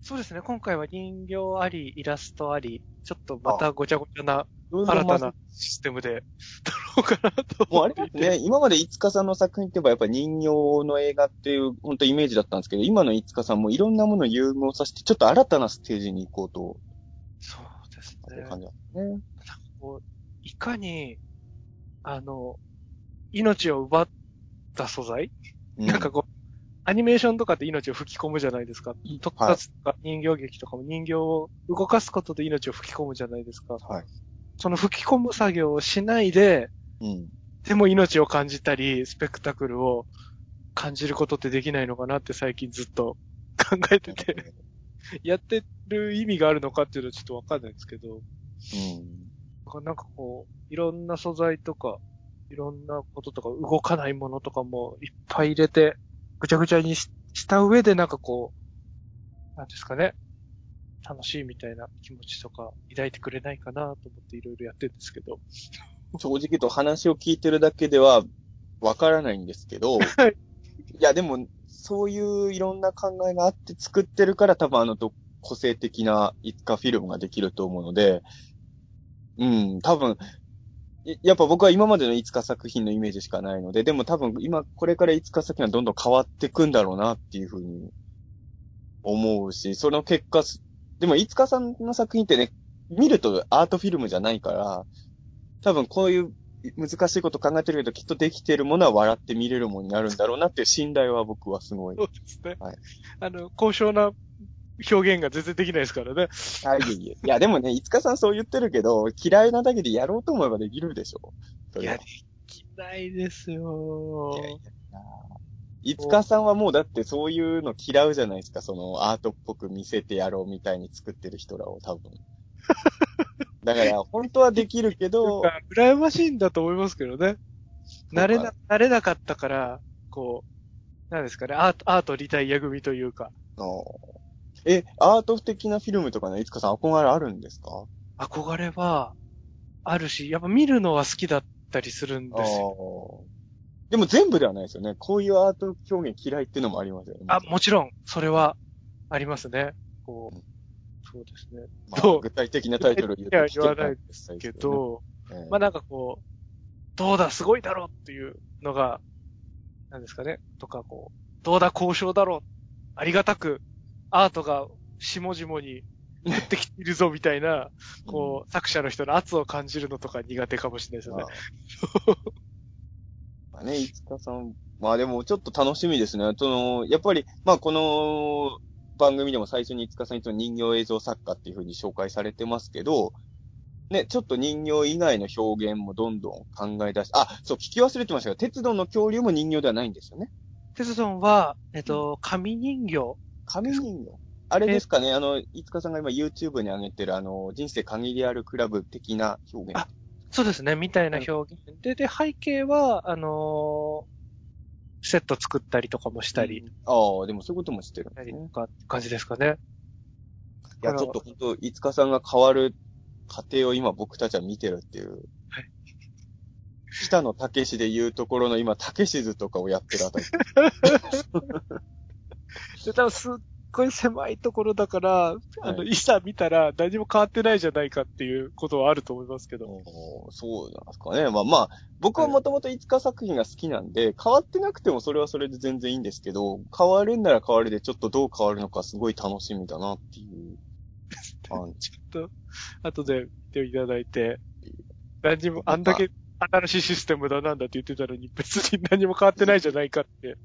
そうですね、今回は人形あり、イラストあり、ちょっとまたごちゃごちゃな新たなシステムで撮ろうかなともうあれ思っていて。ね、今まで五日さんの作品って言えばやっぱ人形の映画っていう本当イメージだったんですけど、今の五日さんもいろんなものを融合させて、ちょっと新たなステージに行こうと、そうですね。感じなんですね。こういかに、あの、命を奪った素材、うなんかこう、アニメーションとかって命を吹き込むじゃないですか。特撮とか人形劇とかも人形を動かすことで命を吹き込むじゃないですか。はい。その吹き込む作業をしないで、うん。でも命を感じたり、スペクタクルを感じることってできないのかなって最近ずっと考えてて、やってる意味があるのかっていうのはちょっとわかんないんですけど、うん。なんかこう、いろんな素材とか、いろんなこととか、動かないものとかもいっぱい入れて、ぐちゃぐちゃにしした上でなんかこう、なんですかね、楽しいみたいな気持ちとか抱いてくれないかなと思っていろいろやってるんですけど。正直言うと話を聞いてるだけではわからないんですけど、い。やでも、そういういろんな考えがあって作ってるから多分あのと個性的な一家フィルムができると思うので、うん、多分、いやっぱ僕は今までのいつか作品のイメージしかないので、でも多分今これからいつか作品はどんどん変わっていくんだろうなっていうふうに思うし、その結果、でもいつかさんの作品ってね、見るとアートフィルムじゃないから、多分こういう難しいこと考えてるけど、きっとできてるものは笑って見れるものになるんだろうなっていう信頼は僕はすごい。そうですね。はいあの、高尚な表現が全然できないですからね。あ、いえいえ。いや、でもね、いつかさんそう言ってるけど、嫌いなだけでやろうと思えばできるでしょ。それはや、できないですよいやいやいつかさんはもうだってそういうの嫌うじゃないですか。そのアートっぽく見せてやろうみたいに作ってる人らを多分。だから、本当はできるけど、羨ましいんだと思いますけどね。慣れな、慣れなかったから、こう、なんですかね、アート、アートリタイア組というか、え、アート的なフィルムとかね、いつかさん憧れあるんですか？憧れは、あるし、やっぱ見るのは好きだったりするんですよ。でも全部ではないですよね。こういうアート表現嫌いっていうのもありますよね。あ、もちろん、それは、ありますね。こう、そうですね。まあ具体的なタイトルを言うといや言わないですけ、ど、ええまあなんかこう、どうだ、すごいだろうっていうのが、なんですかね、とかこう、どうだ、交渉だろう、ありがたく、アートが下々に降ってきているぞみたいな、こう、作者の人の圧を感じるのとか苦手かもしれないですよね。まあね、いつかさん、まあでもちょっと楽しみですね。その、やっぱり、まあこの番組でも最初にいつかさんいつも人形映像作家っていう風に紹介されてますけど、ね、ちょっと人形以外の表現もどんどん考え出し、あ、そう、聞き忘れてましたが、鉄道の恐竜も人形ではないんですよね。テスドンは、えっと、紙人形。紙人形？あれですかね、あの、いつかさんが今 YouTube に上げてるあの、人生限りあるクラブ的な表現。あそうですね、みたいな表現。で、で、背景は、あのーセット作ったりとかもしたり、ああ、でもそういうことも知ってるんです。か、感じですかね。いや、ちょっと本当、いつかさんが変わる過程を今僕たちは見てるっていう。はい。北野武史で言うところの今、武史図とかをやってるあたり。で、多分すっごい狭いところだから、あの、はいいざ見たら何も変わってないじゃないかっていうことはあると思いますけど。そうなんですかね。まあまあ、僕はもともといつか作品が好きなんで、変わってなくてもそれはそれで全然いいんですけど、変わるんなら変わるでちょっとどう変わるのかすごい楽しみだなっていう。感 じちょっと、後で見ていただいて、何も、あんだけ新しいシステムだなんだって言ってたのに、別に何も変わってないじゃないかって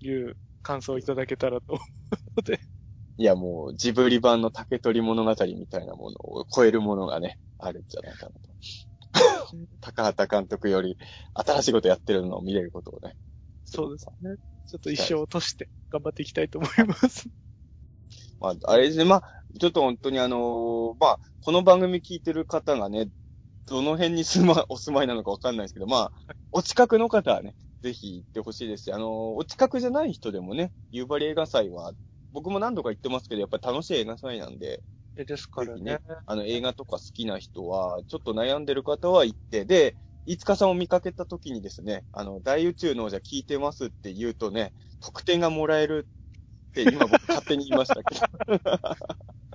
いう感想をいただけたらと思うので。いやもう、ジブリ版の竹取物語みたいなものを超えるものがね、あるんじゃないかなと。高畑監督より新しいことやってるのを見れることをね。そうですね。ちょっと一生をとして頑張っていきたいと思います。まあ、あれですね、まあ、ちょっと本当にあのーまあ、この番組聞いてる方がね、どの辺に住ま、お住まいなのかわかんないですけど、まあ、お近くの方はね、ぜひ行ってほしいですし、あのーお近くじゃない人でもね、夕張映画祭は、僕も何度か行ってますけど、やっぱり楽しい映画祭なんで、でですからぜひね。あの、映画とか好きな人は、ちょっと悩んでる方は行って、で、いつかさんを見かけた時にですね、あの、大宇宙のじゃ聞いてますって言うとね、特典がもらえるって今僕勝手に言いましたけど。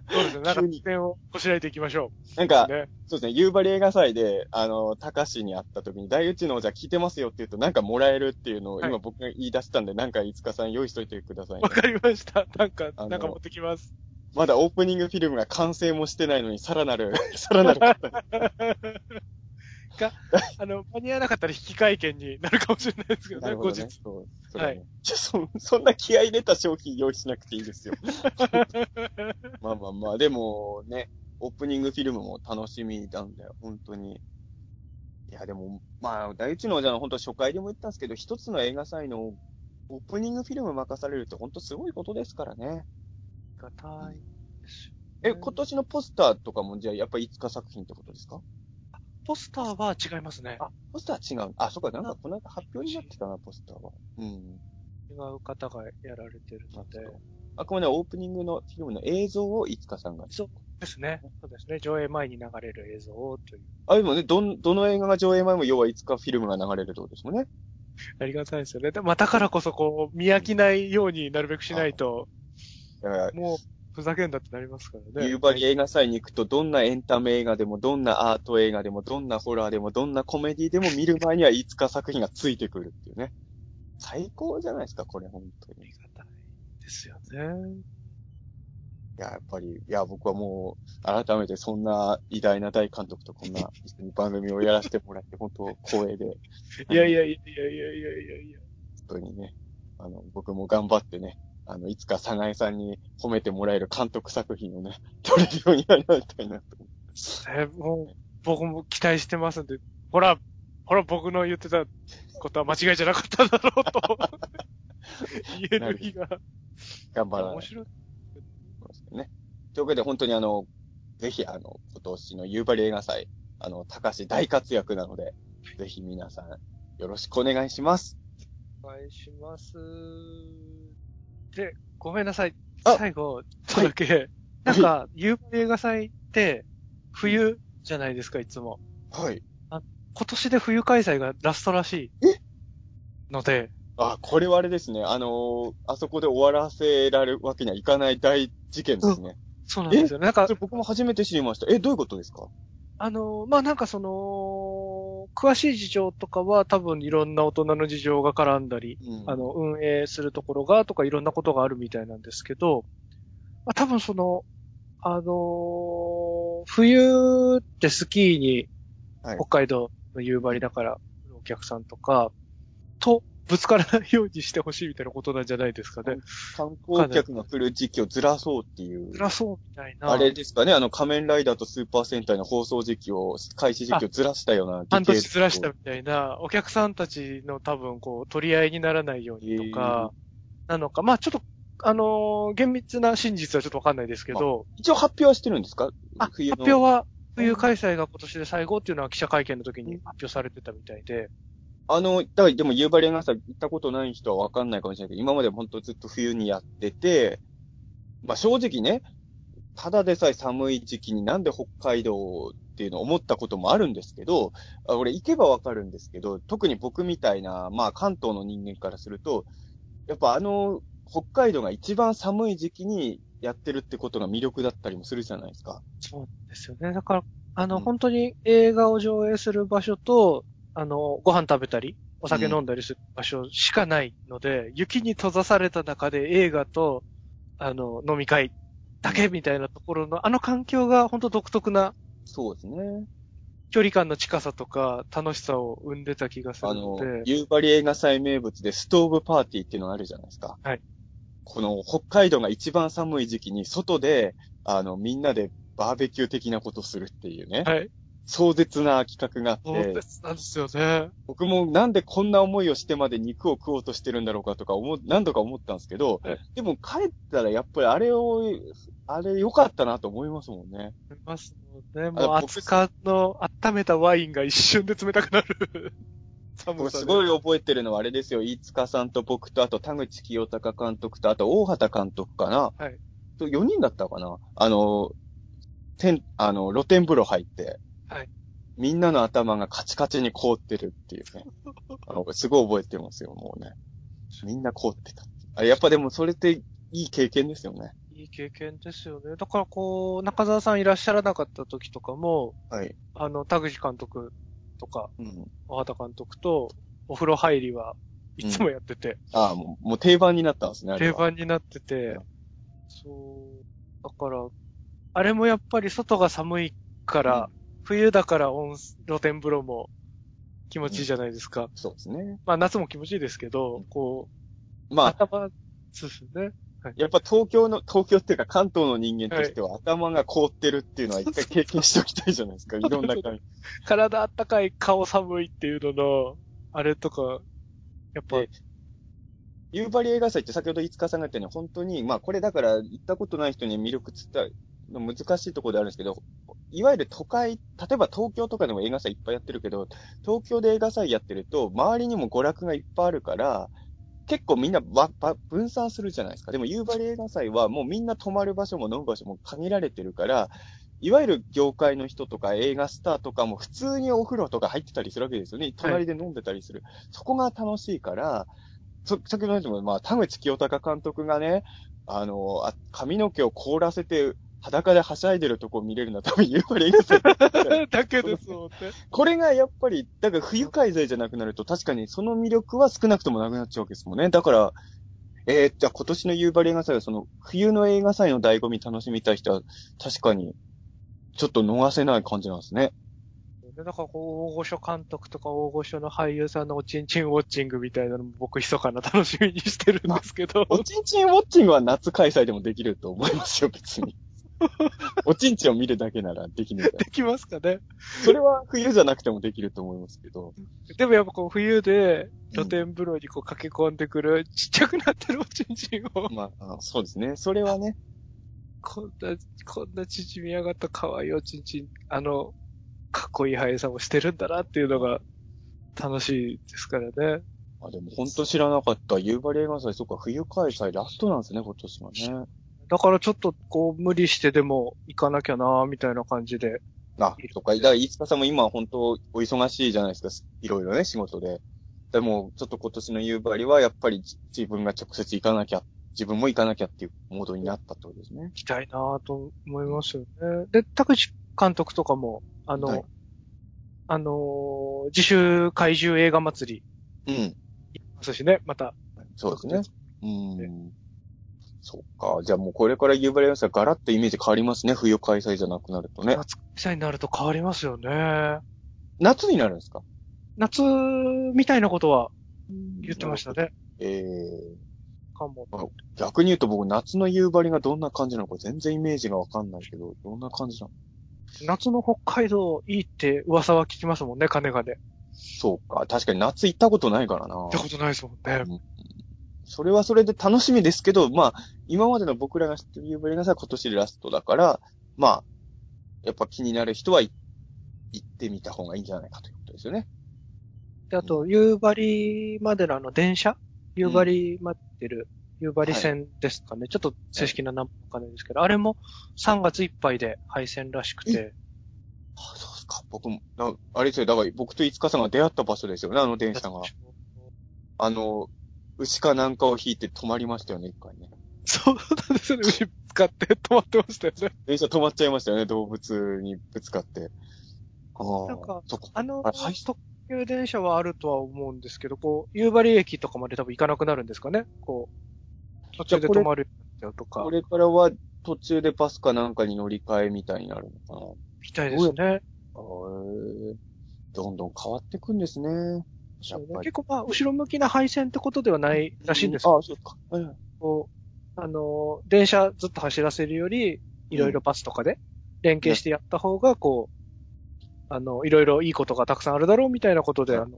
そうですね。なんか急に点をこしらえていきましょう。なんか、ね。そうですね、夕張映画祭で、あの、高志に会った時に、大内のじゃ聞いてますよって言うと、なんかもらえるっていうのをはい今僕が言い出したんで、なんかいつかさん用意しといてください、ねわ。かりました。なんか、なんか持ってきます。まだオープニングフィルムが完成もしてないのに、さらなる、さらなる ことに。あの、間に合わなかったら引き換え券になるかもしれないですけどね、どね。。そう。それねはいそ、そんな気合い入れた商品用意しなくていいですよ。まあまあまあ、でもね、オープニングフィルムも楽しみなんだよ、本当に。いや、でも、まあ、第一のじゃあ本当初回でも言ったんですけど、一つの映画祭のオープニングフィルム任されるって本当すごいことですからね。がたいですよえ、ね今年のポスターとかもじゃあやっぱ5日作品ってことですか？ポスターは違いますね。あ、ポスターは違う。あ、そっか、なんかこの間発表になってたな、ポスターは。うん。違う方がやられてるので。あくまでオープニングのフィルムの映像をいつかさんが。そうですね。そうですね。上映前に流れる映像をという。あ、でもね、どん、どの映画が上映前も要はいつかフィルムが流れるってことですもんね。ありがたいですよね。でまあ、だからこそ、こう、見飽きないようになるべくしないと、だから、もう、ふざけんだってなりますからね。夕張映画祭に行くと、どんなエンタメ映画でも、どんなアート映画でも、どんなホラーでも、どんなコメディでも見る前にはいつか作品がついてくるっていうね。最高じゃないですか、これ、本当に。いありがたいですよね。や、やっぱり、いや、僕はもう、改めてそんな偉大な大監督とこんな番組をやらせてもらって、本当光栄で、い やいやいやいやいやいやいや。本当にね、あの、僕も頑張ってね、あの、いつか早苗さんに褒めてもらえる監督作品をね、撮れるようになりたいなと思って。ね、もう、僕も期待してますんで、ほら、ほら、僕の言ってたことは間違いじゃなかっただろうと、言える日が、頑張らない面白い。ね。というわけで、本当にあの、ぜひあの、今年の夕張映画祭、あの、高橋大活躍なので、ぜひ皆さん、よろしくお願いします。お願いします。で、ごめんなさい。あ最後、ちょっとだけ、なんか、夕張映画祭って、冬じゃないですか、いつも。はい。今年で冬開催がラストらしい。ので、あ、これはあれですね。あのーあそこで終わらせられるわけにはいかない大事件ですね。そうなんですよね。なんか僕も初めて知りました。え、どういうことですか？あの、まあ、なんかその、詳しい事情とかは多分いろんな大人の事情が絡んだり、うん。あの、運営するところがとかいろんなことがあるみたいなんですけど、まあ、多分その、あの冬ってスキーにはい。北海道の夕張だから、お客さんとか、とぶつからないようにしてほしいみたいなことなんじゃないですかね。観光客が来る時期をずらそうっていう。ずらそうみたいな。あれですかね、あの仮面ライダーとスーパー戦隊の放送時期を、開始時期をずらしたような半年ずらしたみたいな、お客さんたちの多分こう、取り合いにならないようにとか、なのか、まあちょっと、あのー厳密な真実はちょっとわかんないですけど、一応発表はしてるんですか？あ、発表は、冬開催が今年で最後っていうのは記者会見の時に発表されてたみたいで、あの、だからでも夕張映画祭行ったことない人はわかんないかもしれないけど、今まで本当ずっと冬にやってて、まあ正直ね、ただでさえ寒い時期になんで北海道っていうのを思ったこともあるんですけど、あ俺行けばわかるんですけど、特に僕みたいな、まあ関東の人間からすると、やっぱあの、北海道が一番寒い時期にやってるってことが魅力だったりもするじゃないですか。そうですよね。だから、あの、うん本当に映画を上映する場所と、あの、ご飯食べたり、お酒飲んだりする場所しかないので、雪に閉ざされた中で映画と、あの、飲み会だけみたいなところの、あの環境が本当独特なそうですね。距離感の近さとか楽しさを生んでた気がすあのるので、、夕張映画祭名物でストーブパーティーっていうのがあるじゃないですか。はい。この北海道が一番寒い時期に外で、あの、みんなでバーベキュー的なことするっていうね。はい。壮絶な企画があってそうで、す、なんですよね。僕もなんでこんな思いをしてまで肉を食おうとしてるんだろうかとか思う、何度か思ったんですけどはい、でも帰ったらやっぱりあれを、あれ良かったなと思いますもんね。ありますもんね。もう熱かの温めたワインが一瞬で冷たくなる 寒すごい覚えてるのはあれですよ。飯塚さんと僕と、あと田口清隆監督と、あと大畑監督かな。はい。4人だったかなあの、天、あの、露天風呂入って。はい。みんなの頭がカチカチに凍ってるっていうね。あの、すごい覚えてますよ、もうね。みんな凍ってたあやっぱでもそれっていい経験ですよね。いい経験ですよね。だからこう、中澤さんいらっしゃらなかった時とかも、はい。あの、田口監督とか、うん。小畑監督と、お風呂入りはいつもやってて、ああ、もう、もう定番になったんですね、定は。番になっててうん、そう、だから、あれもやっぱり外が寒いから、冬だから温露天風呂も気持ちいいじゃないですか。そうですね。まあ夏も気持ちいいですけど、こう、まあ、頭、そうですね。やっぱ東京の、東京っていうか関東の人間としては頭が凍ってるっていうのは一回経験しておきたいじゃないですか。いろんな感じ。体あったかい、顔寒いっていうのの、あれとか、やっぱ、で夕張映画祭って先ほど五日さんが言ったように、本当に、まあこれだから行ったことない人に魅力伝えるの難しいところであるんですけど、いわゆる都会、例えば東京とかでも映画祭いっぱいやってるけど、東京で映画祭やってると、周りにも娯楽がいっぱいあるから、結構みんなばば分散するじゃないですか。でも夕張映画祭はもうみんな泊まる場所も飲む場所も限られてるから、いわゆる業界の人とか映画スターとかも普通にお風呂とか入ってたりするわけですよね。隣で飲んでたりする。そこが楽しいから、そ、先ほど言ったも、まあ、田口清隆監督がね、あの、あ髪の毛を凍らせて裸ではしゃいでるとこを見れるのは多分夕張映画祭。だけですもんね。これがやっぱり、だから冬開催じゃなくなると確かにその魅力は少なくともなくなっちゃうわけですもんね。だから、えー、じゃあ今年の夕張映画祭はその冬の映画祭の醍醐味楽しみたい人は確かにちょっと逃せない感じなんですね。だからこう、大御所監督とか大御所の俳優さんのおちんちんウォッチングみたいなのも僕密かな楽しみにしてるんですけど。おちんちんウォッチングは夏開催でもできると思いますよ、別に。おちんちんを見るだけならできるから。できますかね。それは冬じゃなくてもできると思いますけど。でもやっぱこう冬で露天風呂にこう駆け込んでくるちっちゃくなってるおちんちんを、まああ、そうですね。それはね。こんな、こんな縮み上がった可愛いおちんちん、あの、かっこいい俳優さんもしてるんだなっていうのが楽しいですからね。あ、でも本当知らなかった。夕張映画祭、そっか、冬開催ラストなんですね、今年はね。だからちょっとこう無理してでも行かなきゃなみたいな感じで。あ、そっか。だから、飯塚さんも今本当お忙しいじゃないですか。いろいろね、仕事で。でも、ちょっと今年の夕張はやっぱりじ自分が直接行かなきゃ、自分も行かなきゃっていうモードになったってことですね。行きたいなと思いますよね。で、田口監督とかも、あの、はいあのー自主怪獣映画祭り、うん。ますしね、また。そうですね。うん。そっか。じゃあもうこれから夕張映画祭はガラッとイメージ変わりますね。冬開催じゃなくなるとね。夏開催になると変わりますよね。夏になるんですか？夏みたいなことは言ってましたね。ええかも。逆に言うと僕夏の夕張がどんな感じなのか全然イメージがわかんないけど、どんな感じなの？夏の北海道いいって噂は聞きますもんね、金がで。そうか。確かに夏行ったことないからな。行ったことないですもんね。それはそれで楽しみですけど、まあ、今までの僕らが知ってる夕張がさ、今年でラストだから、まあ、やっぱ気になる人はい行ってみた方がいいんじゃないかということですよね。で、あと、夕張までのあの電車？夕張待ってる、夕張線ですかね。ちょっと正式な名前わかんないですけど、あれも3月いっぱいで廃線らしくて。あそうですか。僕も、なあれですよ。だから僕と五日さんが出会った場所ですよね、あの電車が。あの、牛かなんかを引いて止まりましたよね、一回ね。そうなんですよね。牛ぶつかって止まってましたよね。電車止まっちゃいましたよね、動物にぶつかって。ああ。なんかそこ。あの、あはい特急電車はあるとは思うんですけど、こう、夕張駅とかまで多分行かなくなるんですかね。こう、途中で止まるよとかこ、れからは途中でバスかなんかに乗り換えみたいになるのかな。みたいですね。へーどんどん変わっていくんですね。やっぱり。結構まあ、後ろ向きな配線ってことではないらしいんですけどあ、そうか。はい。はいこう、あの、電車ずっと走らせるより、いろいろバスとかで連携してやった方が、こう、あの、いろいろいいことがたくさんあるだろうみたいなことで、はい。あの、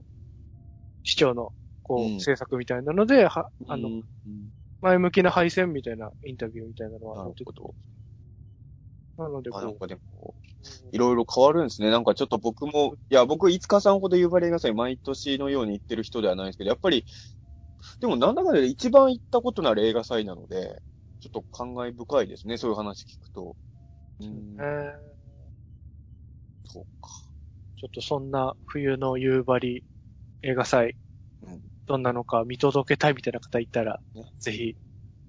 市長の、こう、うん。政策みたいなので、は、あの、うん。うん前向きな配線みたいなインタビューみたいなのはな載ってるほど。なので、こあ、なんう、かでも、いろいろ変わるんですね。なんかちょっと僕も、いや、僕、五日さんほど夕張映画祭毎年のように行ってる人ではないんですけど、やっぱり、でもなんだかんだで一番行ったことのある映画祭なので、ちょっと感慨深いですね。そういう話聞くと。うんえーそうか。ちょっとそんな冬の夕張映画祭、うんどんなのか見届けたいみたいな方いたら、ねぜひ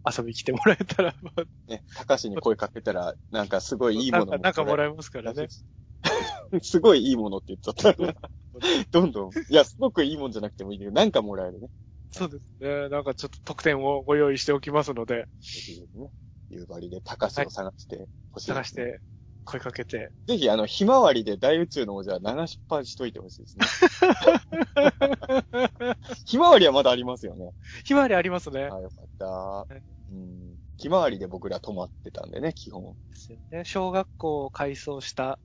遊びに来てもらえたら、まあね、高橋に声かけたら、なんかすごいいいものなんかなんかもらええますからね。すごいいいものって言っちゃった。どんどん。いや、すごくいいもんじゃなくてもいいけど、なんかもらえるね。そうですね。なんかちょっと特典をご用意しておきますので。夕張で高橋を探してほしい、探し。て声かけて。ぜひ、あの、ひまわりで大宇宙の王者は流しっぱしといてほしいですね。ひまわりはまだありますよね。ひまわりありますね。あよかったい。うん。ひまわりで僕ら泊まってたんでね、基本。ですよね。小学校を改装した、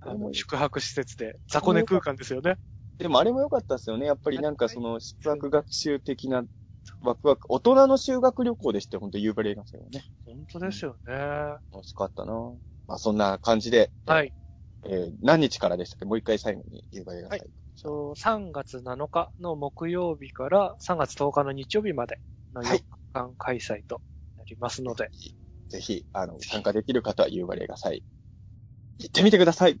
あの、うん宿泊施設で、雑魚寝空間ですよね。でもあれも良かったですよね。やっぱりなんかその、宿泊学習的なワクワク、大人の修学旅行でして、ほんと夕張映画祭はね。本当ですよね。楽しかったなまあそんな感じで、はい。えー何日からでしたっけ？もう一回最後に夕張映画祭。そう3月7日の木曜日から3月10日の日曜日までの4はい日間開催となりますので、ぜひ、あの、参加できる方は夕張映画祭、行ってみてください。